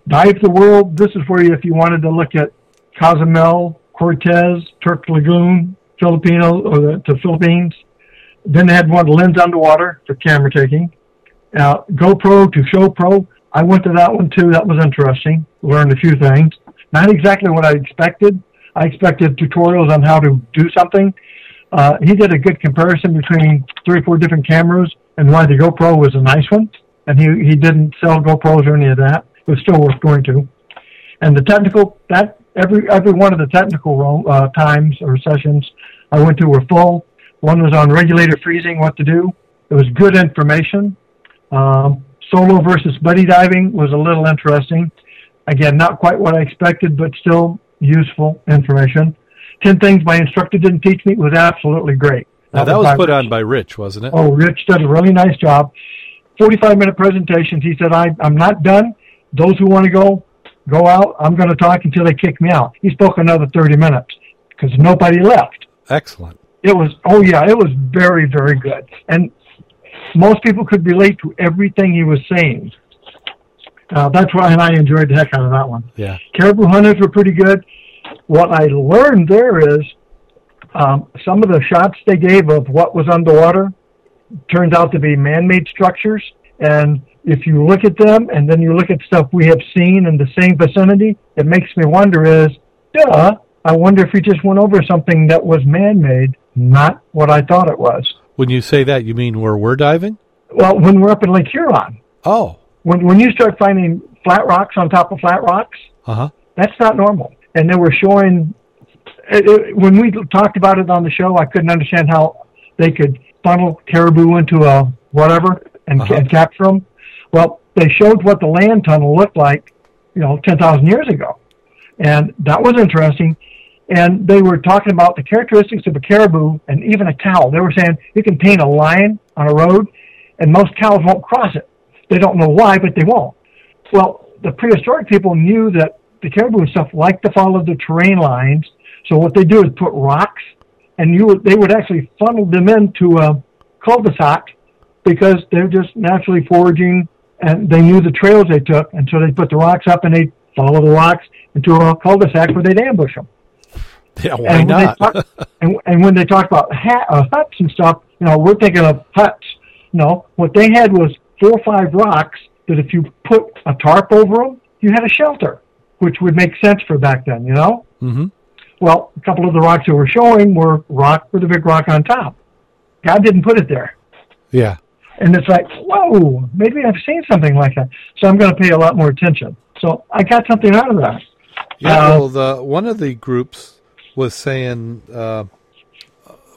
Dive the world. This is where you, if you wanted to look at Cozumel, Cortez, Truk Lagoon, Filipino or the, the Philippines. Then they had one lens underwater for camera taking. Uh, GoPro to Show Pro. I went to that one too. That was interesting. Learned a few things. Not exactly what I expected. I expected tutorials on how to do something. Uh, he did a good comparison between three or four different cameras and why the GoPro was a nice one. And he, he didn't sell GoPros or any of that. It was still worth going to. And the technical, that every every one of the technical uh, times or sessions I went to were full. One was on regulator freezing, what to do. It was good information. Um, solo versus buddy diving was a little interesting. Again, not quite what I expected, but still useful information. Ten things my instructor didn't teach me was absolutely great. Now that was by put Rich. on by Rich, wasn't it? Oh, Rich did a really nice job. 45 minute presentations. He said, I, I'm not done. Those who want to go, go out. I'm going to talk until they kick me out. He spoke another 30 minutes because nobody left. Excellent. It was, oh yeah, it was very, very good. And most people could relate to everything he was saying. Uh, that's why, and I enjoyed the heck out of that one. Yeah. Caribou hunters were pretty good. What I learned there is um, some of the shots they gave of what was underwater turns out to be man-made structures. And if you look at them and then you look at stuff we have seen in the same vicinity, it makes me wonder is, duh, I wonder if we just went over something that was man-made, not what I thought it was. When you say that, you mean where we're diving? Well, when we're up in Lake Huron, Oh. when, when you start finding flat rocks on top of flat rocks, Uh huh. That's not normal. And they were showing. It, it, when we talked about it on the show, I couldn't understand how they could funnel caribou into a whatever and, Uh-huh. and capture them. Well, they showed what the land tunnel looked like, you know, ten thousand years ago, and that was interesting. And they were talking about the characteristics of a caribou and even a cow. They were saying you can paint a line on a road, and most cows won't cross it. They don't know why, but they won't. Well, the prehistoric people knew that the caribou and stuff like to follow the terrain lines. So what they do is put rocks, and you would, they would actually funnel them into a cul-de-sac because they're just naturally foraging, and they knew the trails they took, and so they put the rocks up and they follow the rocks into a cul-de-sac where they'd ambush them. Yeah, why and when not? They talk, and, and when they talk about ha- uh, huts and stuff, you know, we're thinking of huts. No, what they had was four or five rocks that if you put a tarp over them, you had a shelter, which would make sense for back then, you know? hmm Well, a couple of the rocks that were showing were rock with a big rock on top. God didn't put it there. Yeah. And it's like, whoa, maybe I've seen something like that. So I'm going to pay a lot more attention. So I got something out of that. Yeah, Uh, well, the one of the groups was saying uh,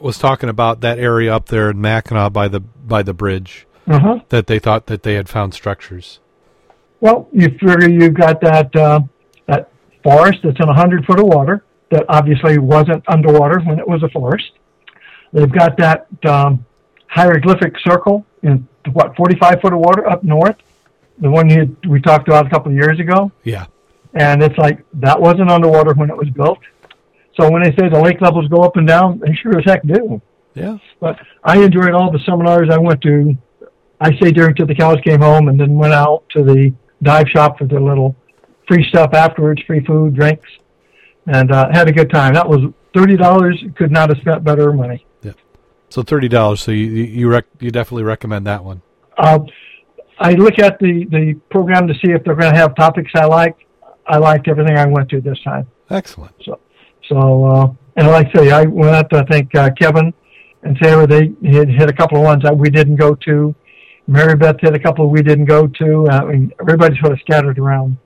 was talking about that area up there in Mackinac by the by the bridge Uh huh. that they thought that they had found structures. Well, you figure you've got that uh, that forest that's in a hundred foot of water that obviously wasn't underwater when it was a forest. They've got that um, hieroglyphic circle in what forty five foot of water up north, the one you, we talked about a couple of years ago, Yeah. and it's like that wasn't underwater when it was built. So when they say the lake levels go up and down, they sure as heck do. Yeah. But I enjoyed all the seminars I went to. I stayed there until the cows came home, and then went out to the dive shop for the little free stuff afterwards, free food, drinks, and uh, had a good time. That was thirty dollars. Could not have spent better money. Yeah. So thirty dollars. So you you rec- you definitely recommend that one. Uh, I look at the the program to see if they're going to have topics I like. I liked everything I went to this time. Excellent. So, uh, and like I say, I went out to, I think, uh, Kevin and Sarah, they had hit a couple of ones that we didn't go to. Mary Beth hit a couple we didn't go to. I mean, everybody's sort of scattered around.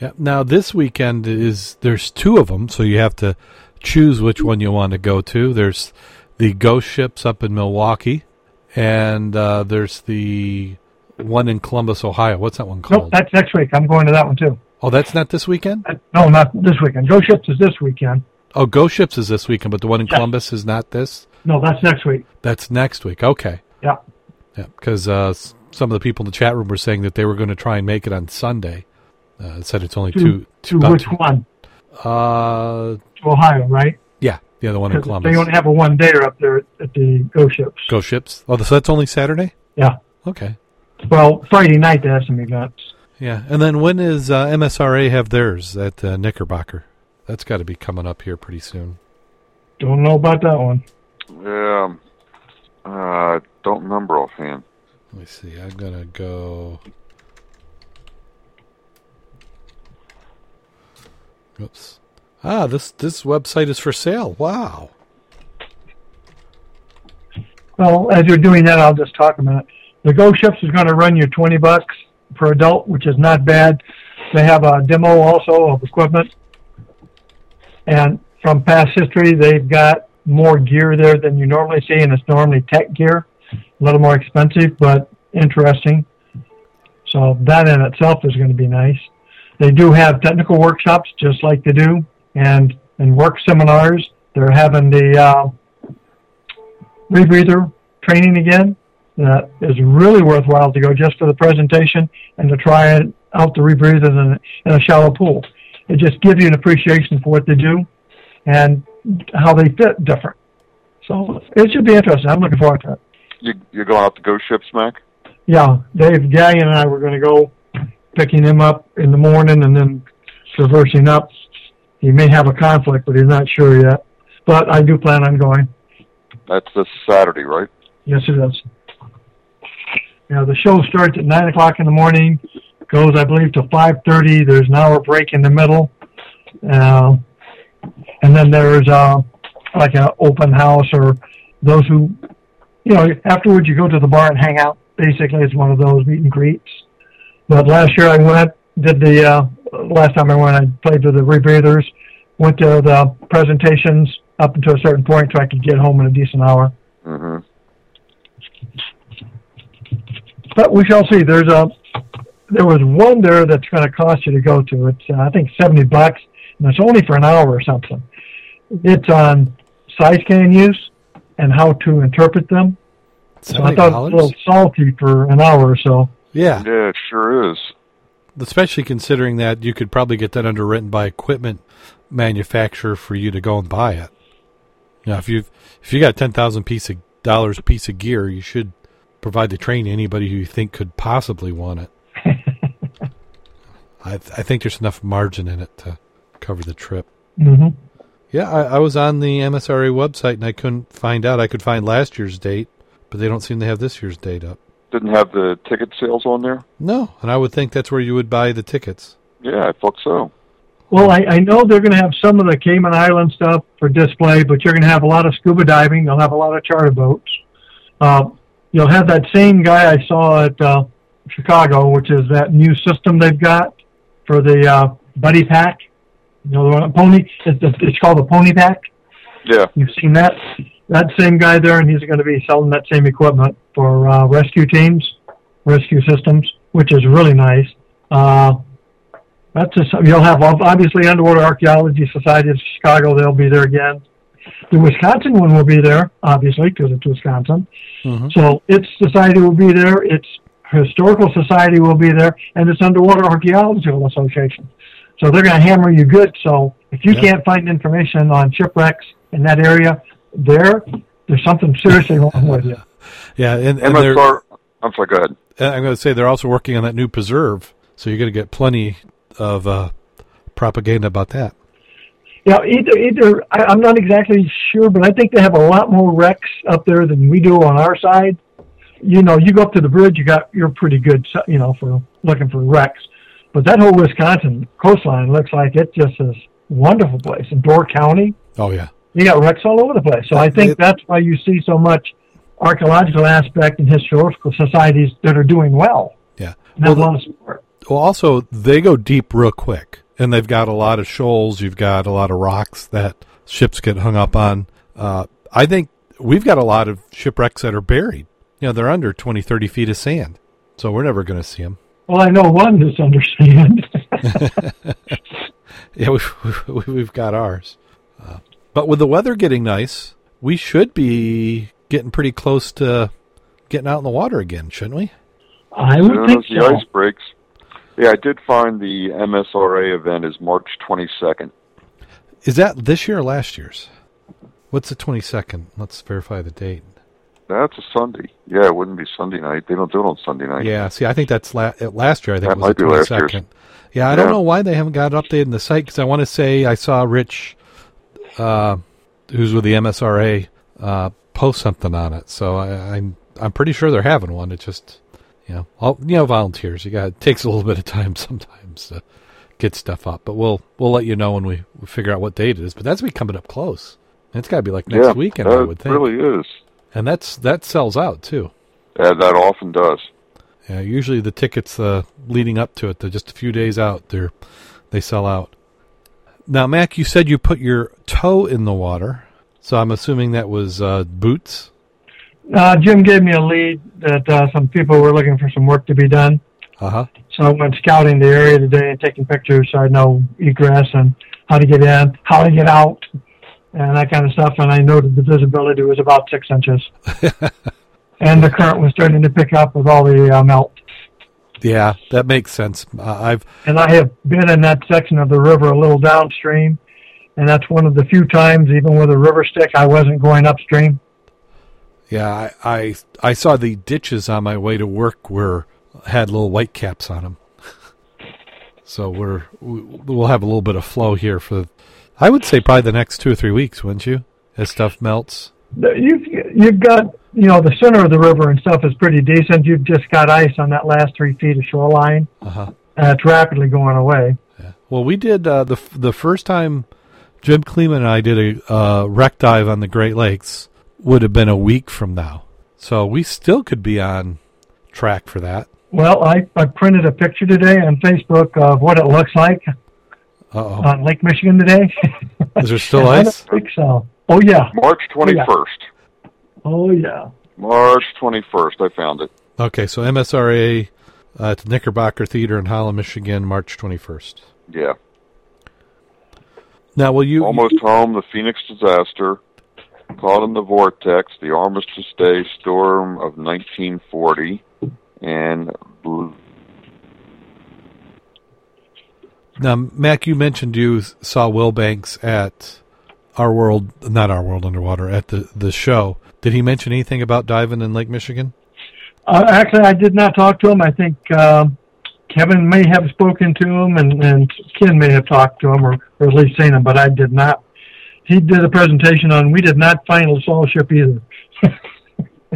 Yeah. Now this weekend is there's two of them, so you have to choose which one you want to go to. There's the ghost ships up in Milwaukee, and uh, there's the one in Columbus, Ohio. What's that one Nope, called? that's next week. I'm going to that one too. oh, that's not this weekend. Uh, No, not this weekend. Ghost Ships is this weekend. Oh, Ghost Ships is this weekend, but the one in Yeah. Columbus is not this. No, that's next week. That's next week. Okay. Yeah. Yeah, because uh, some of the people in the chat room were saying that they were going to try and make it on Sunday. Uh, it said it's only To, two. to which two- one? Uh, To Ohio, right? yeah, yeah, the one in Columbus. they only have a one dayer up there at the Go Ships. Ghost Ships. Oh, so that's only Saturday. Yeah. Okay. Well, Friday night they have some events. Yeah, and then when is uh, MSRA have theirs at uh, Knickerbocker? That's got to be coming up here pretty soon. Don't know about that one. Yeah, um, uh, don't remember offhand. Let me see. I'm gonna go. Oops. Ah, this this website is for sale. Wow. Well, as you're doing that, I'll just talk a minute. The Go Ships is going to run you 20 bucks per adult, which is not bad. They have a demo also of equipment. And from past history, they've got more gear there than you normally see, and it's normally tech gear. A little more expensive, but interesting. So that in itself is going to be nice. They do have technical workshops, just like they do, and and work seminars. They're having the uh, rebreather training again. That is really worthwhile to go just for the presentation and to try it out the rebreather in a, in a shallow pool. It just gives you an appreciation for what they do and how they fit different. So it should be interesting. I'm looking forward to it. You you're going out to Ghost Ships, Mac? Yeah, Dave Gallion and I were going to go picking him up in the morning and then traversing up. He may have a conflict, but he's not sure yet. But I do plan on going. That's this Saturday, right? Yes, it is. Yeah, the show starts at nine o'clock in the morning, goes, I believe, to five thirty. There's an hour break in the middle, uh, and then there's uh, like an open house or those who, you know, afterwards you go to the bar and hang out. Basically, it's one of those meet and greets. But last year I went, did the uh, last time I went, I played with the rebreathers. went to the presentations up until a certain point so I could get home in a decent hour. hmm But we shall see. There's a there was one there that's going to cost you to go to. It's uh, I think seventy bucks, and it's only for an hour or something. It's on side scan use and how to interpret them. So I thought it was a little salty for an hour or so. Yeah, Yeah, it sure is. especially considering that you could probably get that underwritten by equipment manufacturer for you to go and buy it. You know, if you if you got ten thousand piece of dollars a piece of gear, you should provide the train to anybody who you think could possibly want it. I I think there's enough margin in it to cover the trip. hmm Yeah, I, I was on the MSRA website and I couldn't find out. I could find last year's date, but they don't seem to have this year's date up. Didn't have the ticket sales on there. No, and I would think that's where you would buy the tickets. Yeah, I thought so. Well, I, I know they're going to have some of the Cayman Island stuff for display, but you're going to have a lot of scuba diving. You'll have a lot of charter boats. Uh, you'll have that same guy I saw at uh, Chicago, which is that new system they've got for the uh, buddy pack. You know, the one- pony. It's, it's called the pony pack. Yeah, You've seen that. That same guy there, and he's going to be selling that same equipment for uh, rescue teams, rescue systems, which is really nice. Uh, that's just you'll have obviously Underwater Archaeology Society of Chicago. They'll be there again. The Wisconsin one will be there, obviously, because it's Wisconsin. Mhm. So its society will be there. Its historical society will be there, and its Underwater Archaeological Association. So they're going to hammer you good. So if you Yeah. can't find information on shipwrecks in that area, there, there's something seriously wrong with you. Yeah, and, and they're, MSR. I'm sorry. Go ahead. and I'm going to say they're also working on that new preserve, so you're going to get plenty of uh, propaganda about that. Yeah, either either I, I'm not exactly sure, but I think they have a lot more wrecks up there than we do on our side. You know, you go up to the bridge, you got you're pretty good, you know, for looking for wrecks. But that whole Wisconsin coastline looks like it just is wonderful place. In Door County, Oh yeah, you got wrecks all over the place. So I think It- that's why you see so much archaeological aspect and historical societies that are doing well. yeah. Well, a lot of support. Well, also they go deep real quick, and they've got a lot of shoals. You've got a lot of rocks that ships get hung up on. Uh, I think we've got a lot of shipwrecks that are buried. You know, they're under 20, 30 feet of sand, so we're never going to see them. Well, I know one that's understand. Yeah, we've, we've got ours. But with the weather getting nice, we should be getting pretty close to getting out in the water again, shouldn't we? I would soon think as the so. ice breaks. Yeah, I did find the MSRA event is March 22nd. Is that this year or last year's? What's the 22nd? Let's verify the date. That's a Sunday. Yeah, it wouldn't be Sunday night. They don't do it on Sunday night. Yeah, see, I think that's la- uh, last year. I think That it was might the be last 22nd. year's. Yeah, I don't know why they haven't got it updated in the site because I want to say I saw Rich, uh, who's with the MSRA, uh, post something on it. So I, I'm I'm pretty sure they're having one. It just you know all you know volunteers. You got it takes a little bit of time sometimes to get stuff up, but we'll we'll let you know when we, we figure out what date it is. But that's be coming up close. It's got to be like next yeah, weekend, I would think. really is. And that's that sells out too. Yeah, that often does. Yeah, usually the tickets uh, leading up to it, they're just a few days out. They're they sell out. Now, Mac, you said you put your toe in the water, so I'm assuming that was uh, boots. Uh, Jim gave me a lead that uh, some people were looking for some work to be done. Uh huh. So I went scouting the area today and taking pictures so I know egress and how to get in, how to get out, and that kind of stuff. And I noted the visibility was about six inches. and the current was starting to pick up with all the uh, melt. Yeah, that makes sense. Uh, I've And I have been in that section of the river a little downstream, and that's one of the few times, even with a river stick, I wasn't going upstream. yeah, I, I I saw the ditches on my way to work were had little white caps on them. so we're we- we'll have a little bit of flow here for, I would say probably the next two or three weeks, wouldn't you? As stuff melts. You've you've got you know the center of the river and stuff is pretty decent. You've just got ice on that last three feet of shoreline, Uh huh. and it's rapidly going away. Yeah. Well, we did uh, the the first time Jim Kleeman and I did a uh, wreck dive on the Great Lakes would have been a week from now, so we still could be on track for that. Well, I, I printed a picture today on Facebook of what it looks like. Uh-oh. on Lake Michigan today. Is there still I ice? don't think so. Oh yeah. March 21st. Oh yeah. March 21st, I found it. Okay, so MSRA uh, at the Knickerbocker Theater in Holland, Michigan, March 21st. Yeah. Now, will you Almost home, the Phoenix disaster, caught in the vortex, the Armistice Day storm of 1940, and. Now, Mac, you mentioned you saw Will Banks at our world, not our world underwater, at the the show. Did he mention anything about diving in Lake Michigan? Uh, actually, I did not talk to him. I think um, Kevin may have spoken to him, and, and Ken may have talked to him, or, or at least seen him, but I did not. He did a presentation on we did not find LaSalle ship either.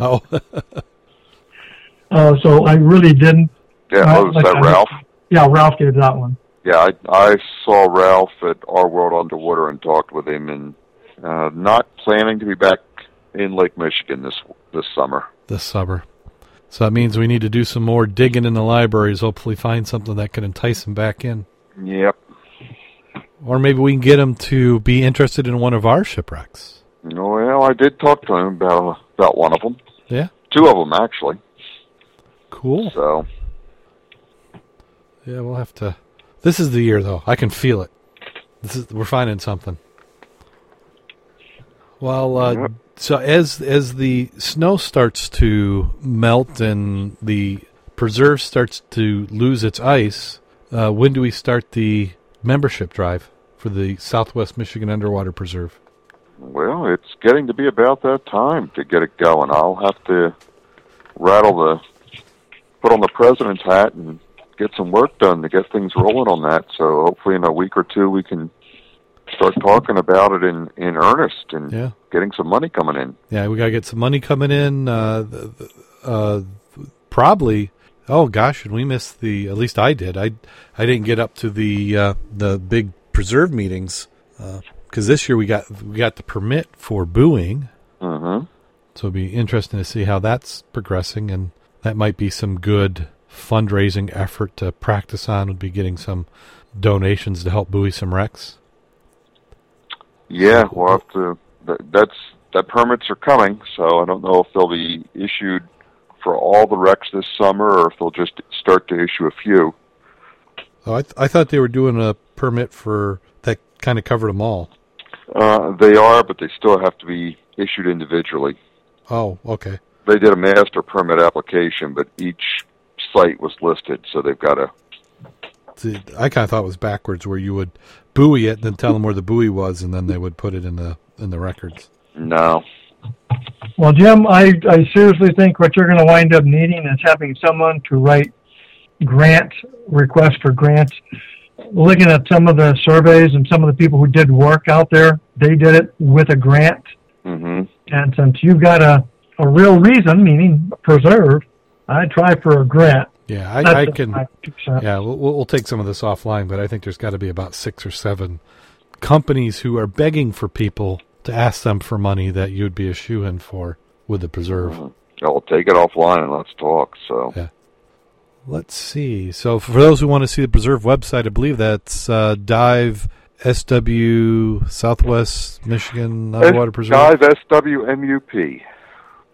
Oh, Uh, so I really didn't. Yeah, Uh, oh, is like that I- Ralph? Yeah, Ralph gave that one. Yeah, I, I saw Ralph at Our World Underwater and talked with him, and uh, not planning to be back in Lake Michigan this this summer. this summer. So that means we need to do some more digging in the libraries. Hopefully, find something that can entice him back in, Yep. or maybe we can get him to be interested in one of our shipwrecks. Well, I did talk to him about about one of them, Yeah, two of them actually. cool. So Yeah, we'll have to. This is the year, though. I can feel it. This is we're finding something. Well, uh, so as as the snow starts to melt and the preserve starts to lose its ice, uh, when do we start the membership drive for the Southwest Michigan Underwater Preserve? Well, it's getting to be about that time to get it going. I'll have to rattle the, put on the president's hat and get some work done to get things rolling on that. So hopefully in a week or two we can start talking about it in, in earnest and Yeah. getting some money coming in. Yeah, we gotta get some money coming in. Uh, uh, probably. Oh gosh, and we missed the. At least I did. I I didn't get up to the uh, the big preserve meetings because this year we got we got the permit for buoying. hmm So it'd be interesting to see how that's progressing, and that might be some good fundraising effort to practice on. Would be getting some donations to help buoy some wrecks. Yeah, we'll have to. That, that's that permits are coming, so I don't know if they'll be issued for all the wrecks this summer or if they'll just start to issue a few. Oh, I th- I thought they were doing a permit for that kind of covered them all. Uh, they are, but they still have to be issued individually. Oh, okay. They did a master permit application, but each site was listed, so they've got to. See, I kind of thought it was backwards, where you would buoy it, and then tell them where the buoy was, and then they would put it in the in the records. No, Well, Jim, I, I seriously think what you're going to wind up needing is having someone to write grant requests for grants. Looking at some of the surveys and some of the people who did work out there, they did it with a grant. hmm And since you've got a, a real reason, meaning preserve, I'd try for a grant. Yeah, I, I can. my two cents. Yeah, we'll, we'll we'll take some of this offline, but I think there's got to be about six or seven companies who are begging for people to ask them for money that you'd be a shoe in for with the preserve. I'll take it offline and let's talk. So Yeah. Let's see. So for those who want to see the preserve website, I believe that's uh, Dive SW Southwest Michigan Underwater Preserve dive swmup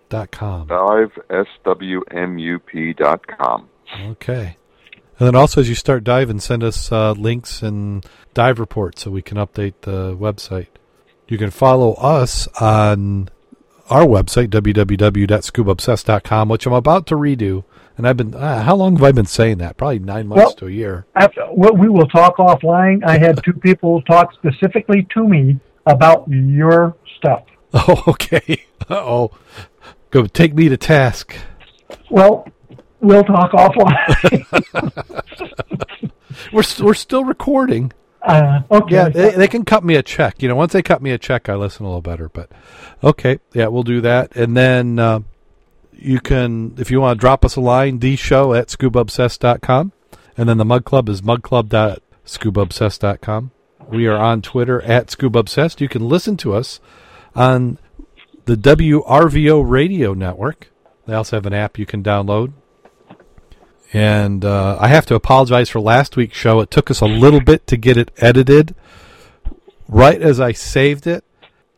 dot com. dive swmup dot com. Okay. And then also, as you start diving, send us uh, links and dive reports so we can update the website. You can follow us on our website, www.scubaobsessed.com, which I'm about to redo. And I've been, uh, how long have I been saying that? Probably nine months Well- to a year. After, well, we will talk offline. I had two people talk specifically to me about your stuff. Oh, okay. Uh-oh. Go take me to task. Well, we'll talk offline. We're, st- we're still recording. uh, okay. Yeah, they, they can cut me a check. You know, once they cut me a check, I listen a little better. But okay, yeah, we'll do that. And then uh, you can, if you want to drop us a line, the show at scubaobsessed.com. And then the Mug Club is mugclub.scubaobsessed.com. We are on Twitter at scubaobsessed. You can listen to us on the WRVO radio network. They also have an app you can download. And uh, I have to apologize for last week's show. It took us a little bit to get it edited. Right as I saved it,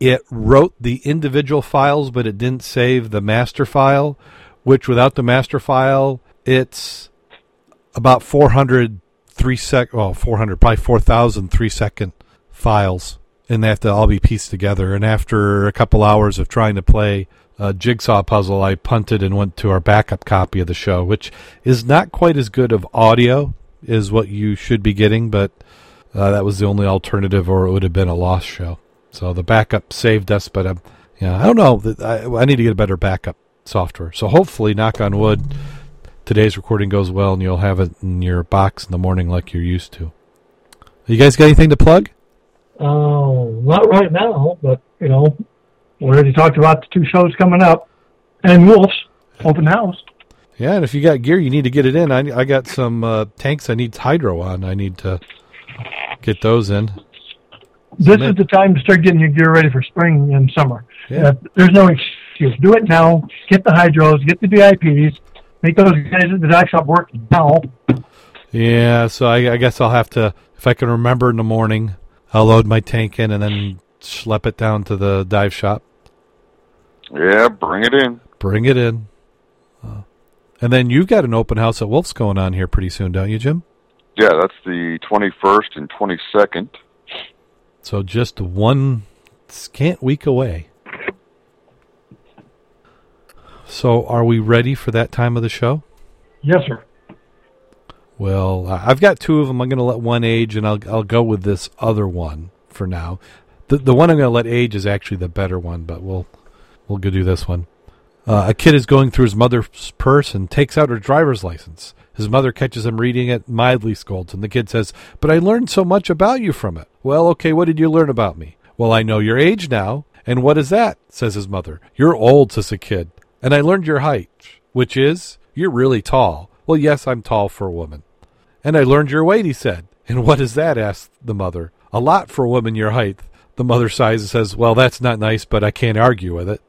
it wrote the individual files, but it didn't save the master file, which without the master file, it's about 400 three sec, well, 400, probably 4,000 three second files, and they have to all be pieced together. And after a couple hours of trying to play a jigsaw puzzle, I punted and went to our backup copy of the show, which is not quite as good of audio as what you should be getting, but uh, that was the only alternative, or it would have been a lost show. So the backup saved us, but um, I don't know. I, I need to get a better backup software. So hopefully, knock on wood, today's recording goes well, and you'll have it in your box in the morning like you're used to. You guys got anything to plug? Oh, not right now, but you know, we already talked about the two shows coming up, and Wolf's open house. Yeah, and if you got gear, you need to get it in. I, I got some uh, tanks I need hydro on. I need to get those in. This is the time to start getting your gear ready for spring and summer. Yeah. Uh, there's no excuse. Do it now. Get the hydros. Get the VIPs. Make those guys at the dock shop work now. Yeah, so I, I guess I'll have to, if I can remember in the morning, I'll load my tank in and then schlep it down to the dive shop. Yeah, bring it in. Bring it in. Uh, and then you've got an open house at Wolf's going on here pretty soon, don't you, Jim? Yeah, that's the 21st and 22nd. So just one scant week away. So are we ready for that time of the show? Yes, sir. Well, I've got two of them. I'm going to let one age, and I'll I'll go with this other one for now. The the one I'm going to let age is actually the better one, but we'll we'll go do this one. Uh, a kid is going through his mother's purse and takes out her driver's license. His mother catches him reading it, mildly scolds, and the kid says, "But I learned so much about you from it." Well, okay, what did you learn about me? Well, I know your age now. And what is that? says his mother. You're old, says the kid. And I learned your height, which is you're really tall. Well, yes, I'm tall for a woman. And I learned your weight, he said. And what is that? asked the mother. A lot for a woman your height. The mother sighs and says, Well, that's not nice, but I can't argue with it.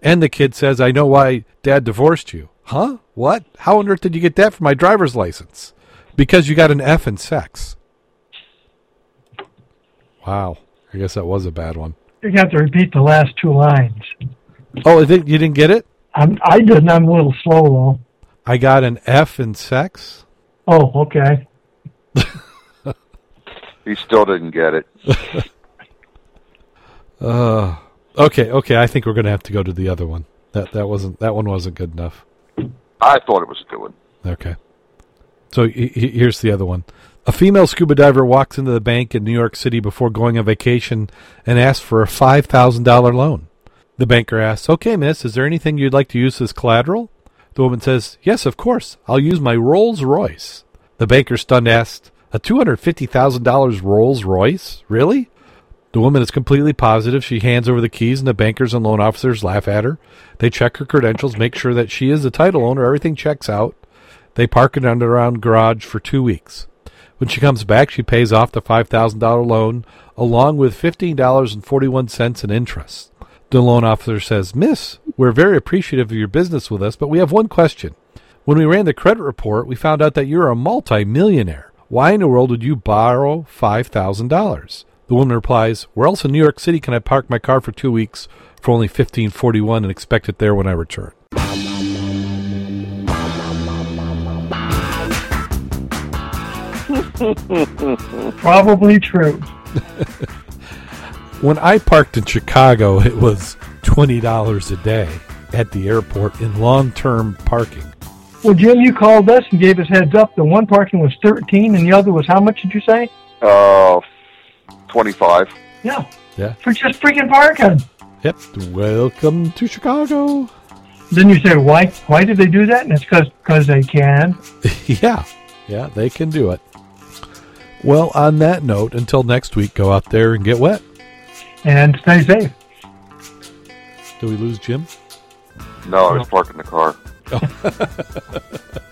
And the kid says, I know why dad divorced you. Huh? What? How on earth did you get that from my driver's license? Because you got an F in sex. Wow. I guess that was a bad one. You have to repeat the last two lines. Oh, I think you didn't get it? I'm, I didn't. I'm a little slow though. I got an F in sex? Oh, okay. He still didn't get it. Uh, okay, okay. I think we're going to have to go to the other one. That that wasn't that one wasn't good enough. I thought it was a good one. Okay. So he- he- here's the other one. A female scuba diver walks into the bank in New York City before going on vacation and asks for a $5,000 loan. The banker asks, Okay, miss, is there anything you'd like to use as collateral? The woman says, Yes, of course. I'll use my Rolls Royce. The banker, stunned, asked, A $250,000 Rolls Royce? Really? The woman is completely positive. She hands over the keys, and the bankers and loan officers laugh at her. They check her credentials, make sure that she is the title owner. Everything checks out. They park it underground garage for two weeks. When she comes back, she pays off the $5,000 loan along with $15.41 in interest. The loan officer says, Miss, we're very appreciative of your business with us, but we have one question. When we ran the credit report, we found out that you're a multimillionaire. Why in the world would you borrow $5,000? The woman replies, Where else in New York City can I park my car for two weeks for only $15.41 and expect it there when I return? Probably true. When I parked in Chicago, it was $20 a day at the airport in long term parking. Well, Jim, you called us and gave us heads up. The one parking was 13 and the other was how much did you say? Uh, 25. Yeah. Yeah. For just freaking parking. Yep. Welcome to Chicago. Then you say, why Why did they do that? And it's because they can. yeah. Yeah, they can do it. Well, on that note, until next week, go out there and get wet. And stay safe. Do we lose Jim? No, I was parking the car.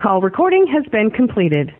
Call recording has been completed.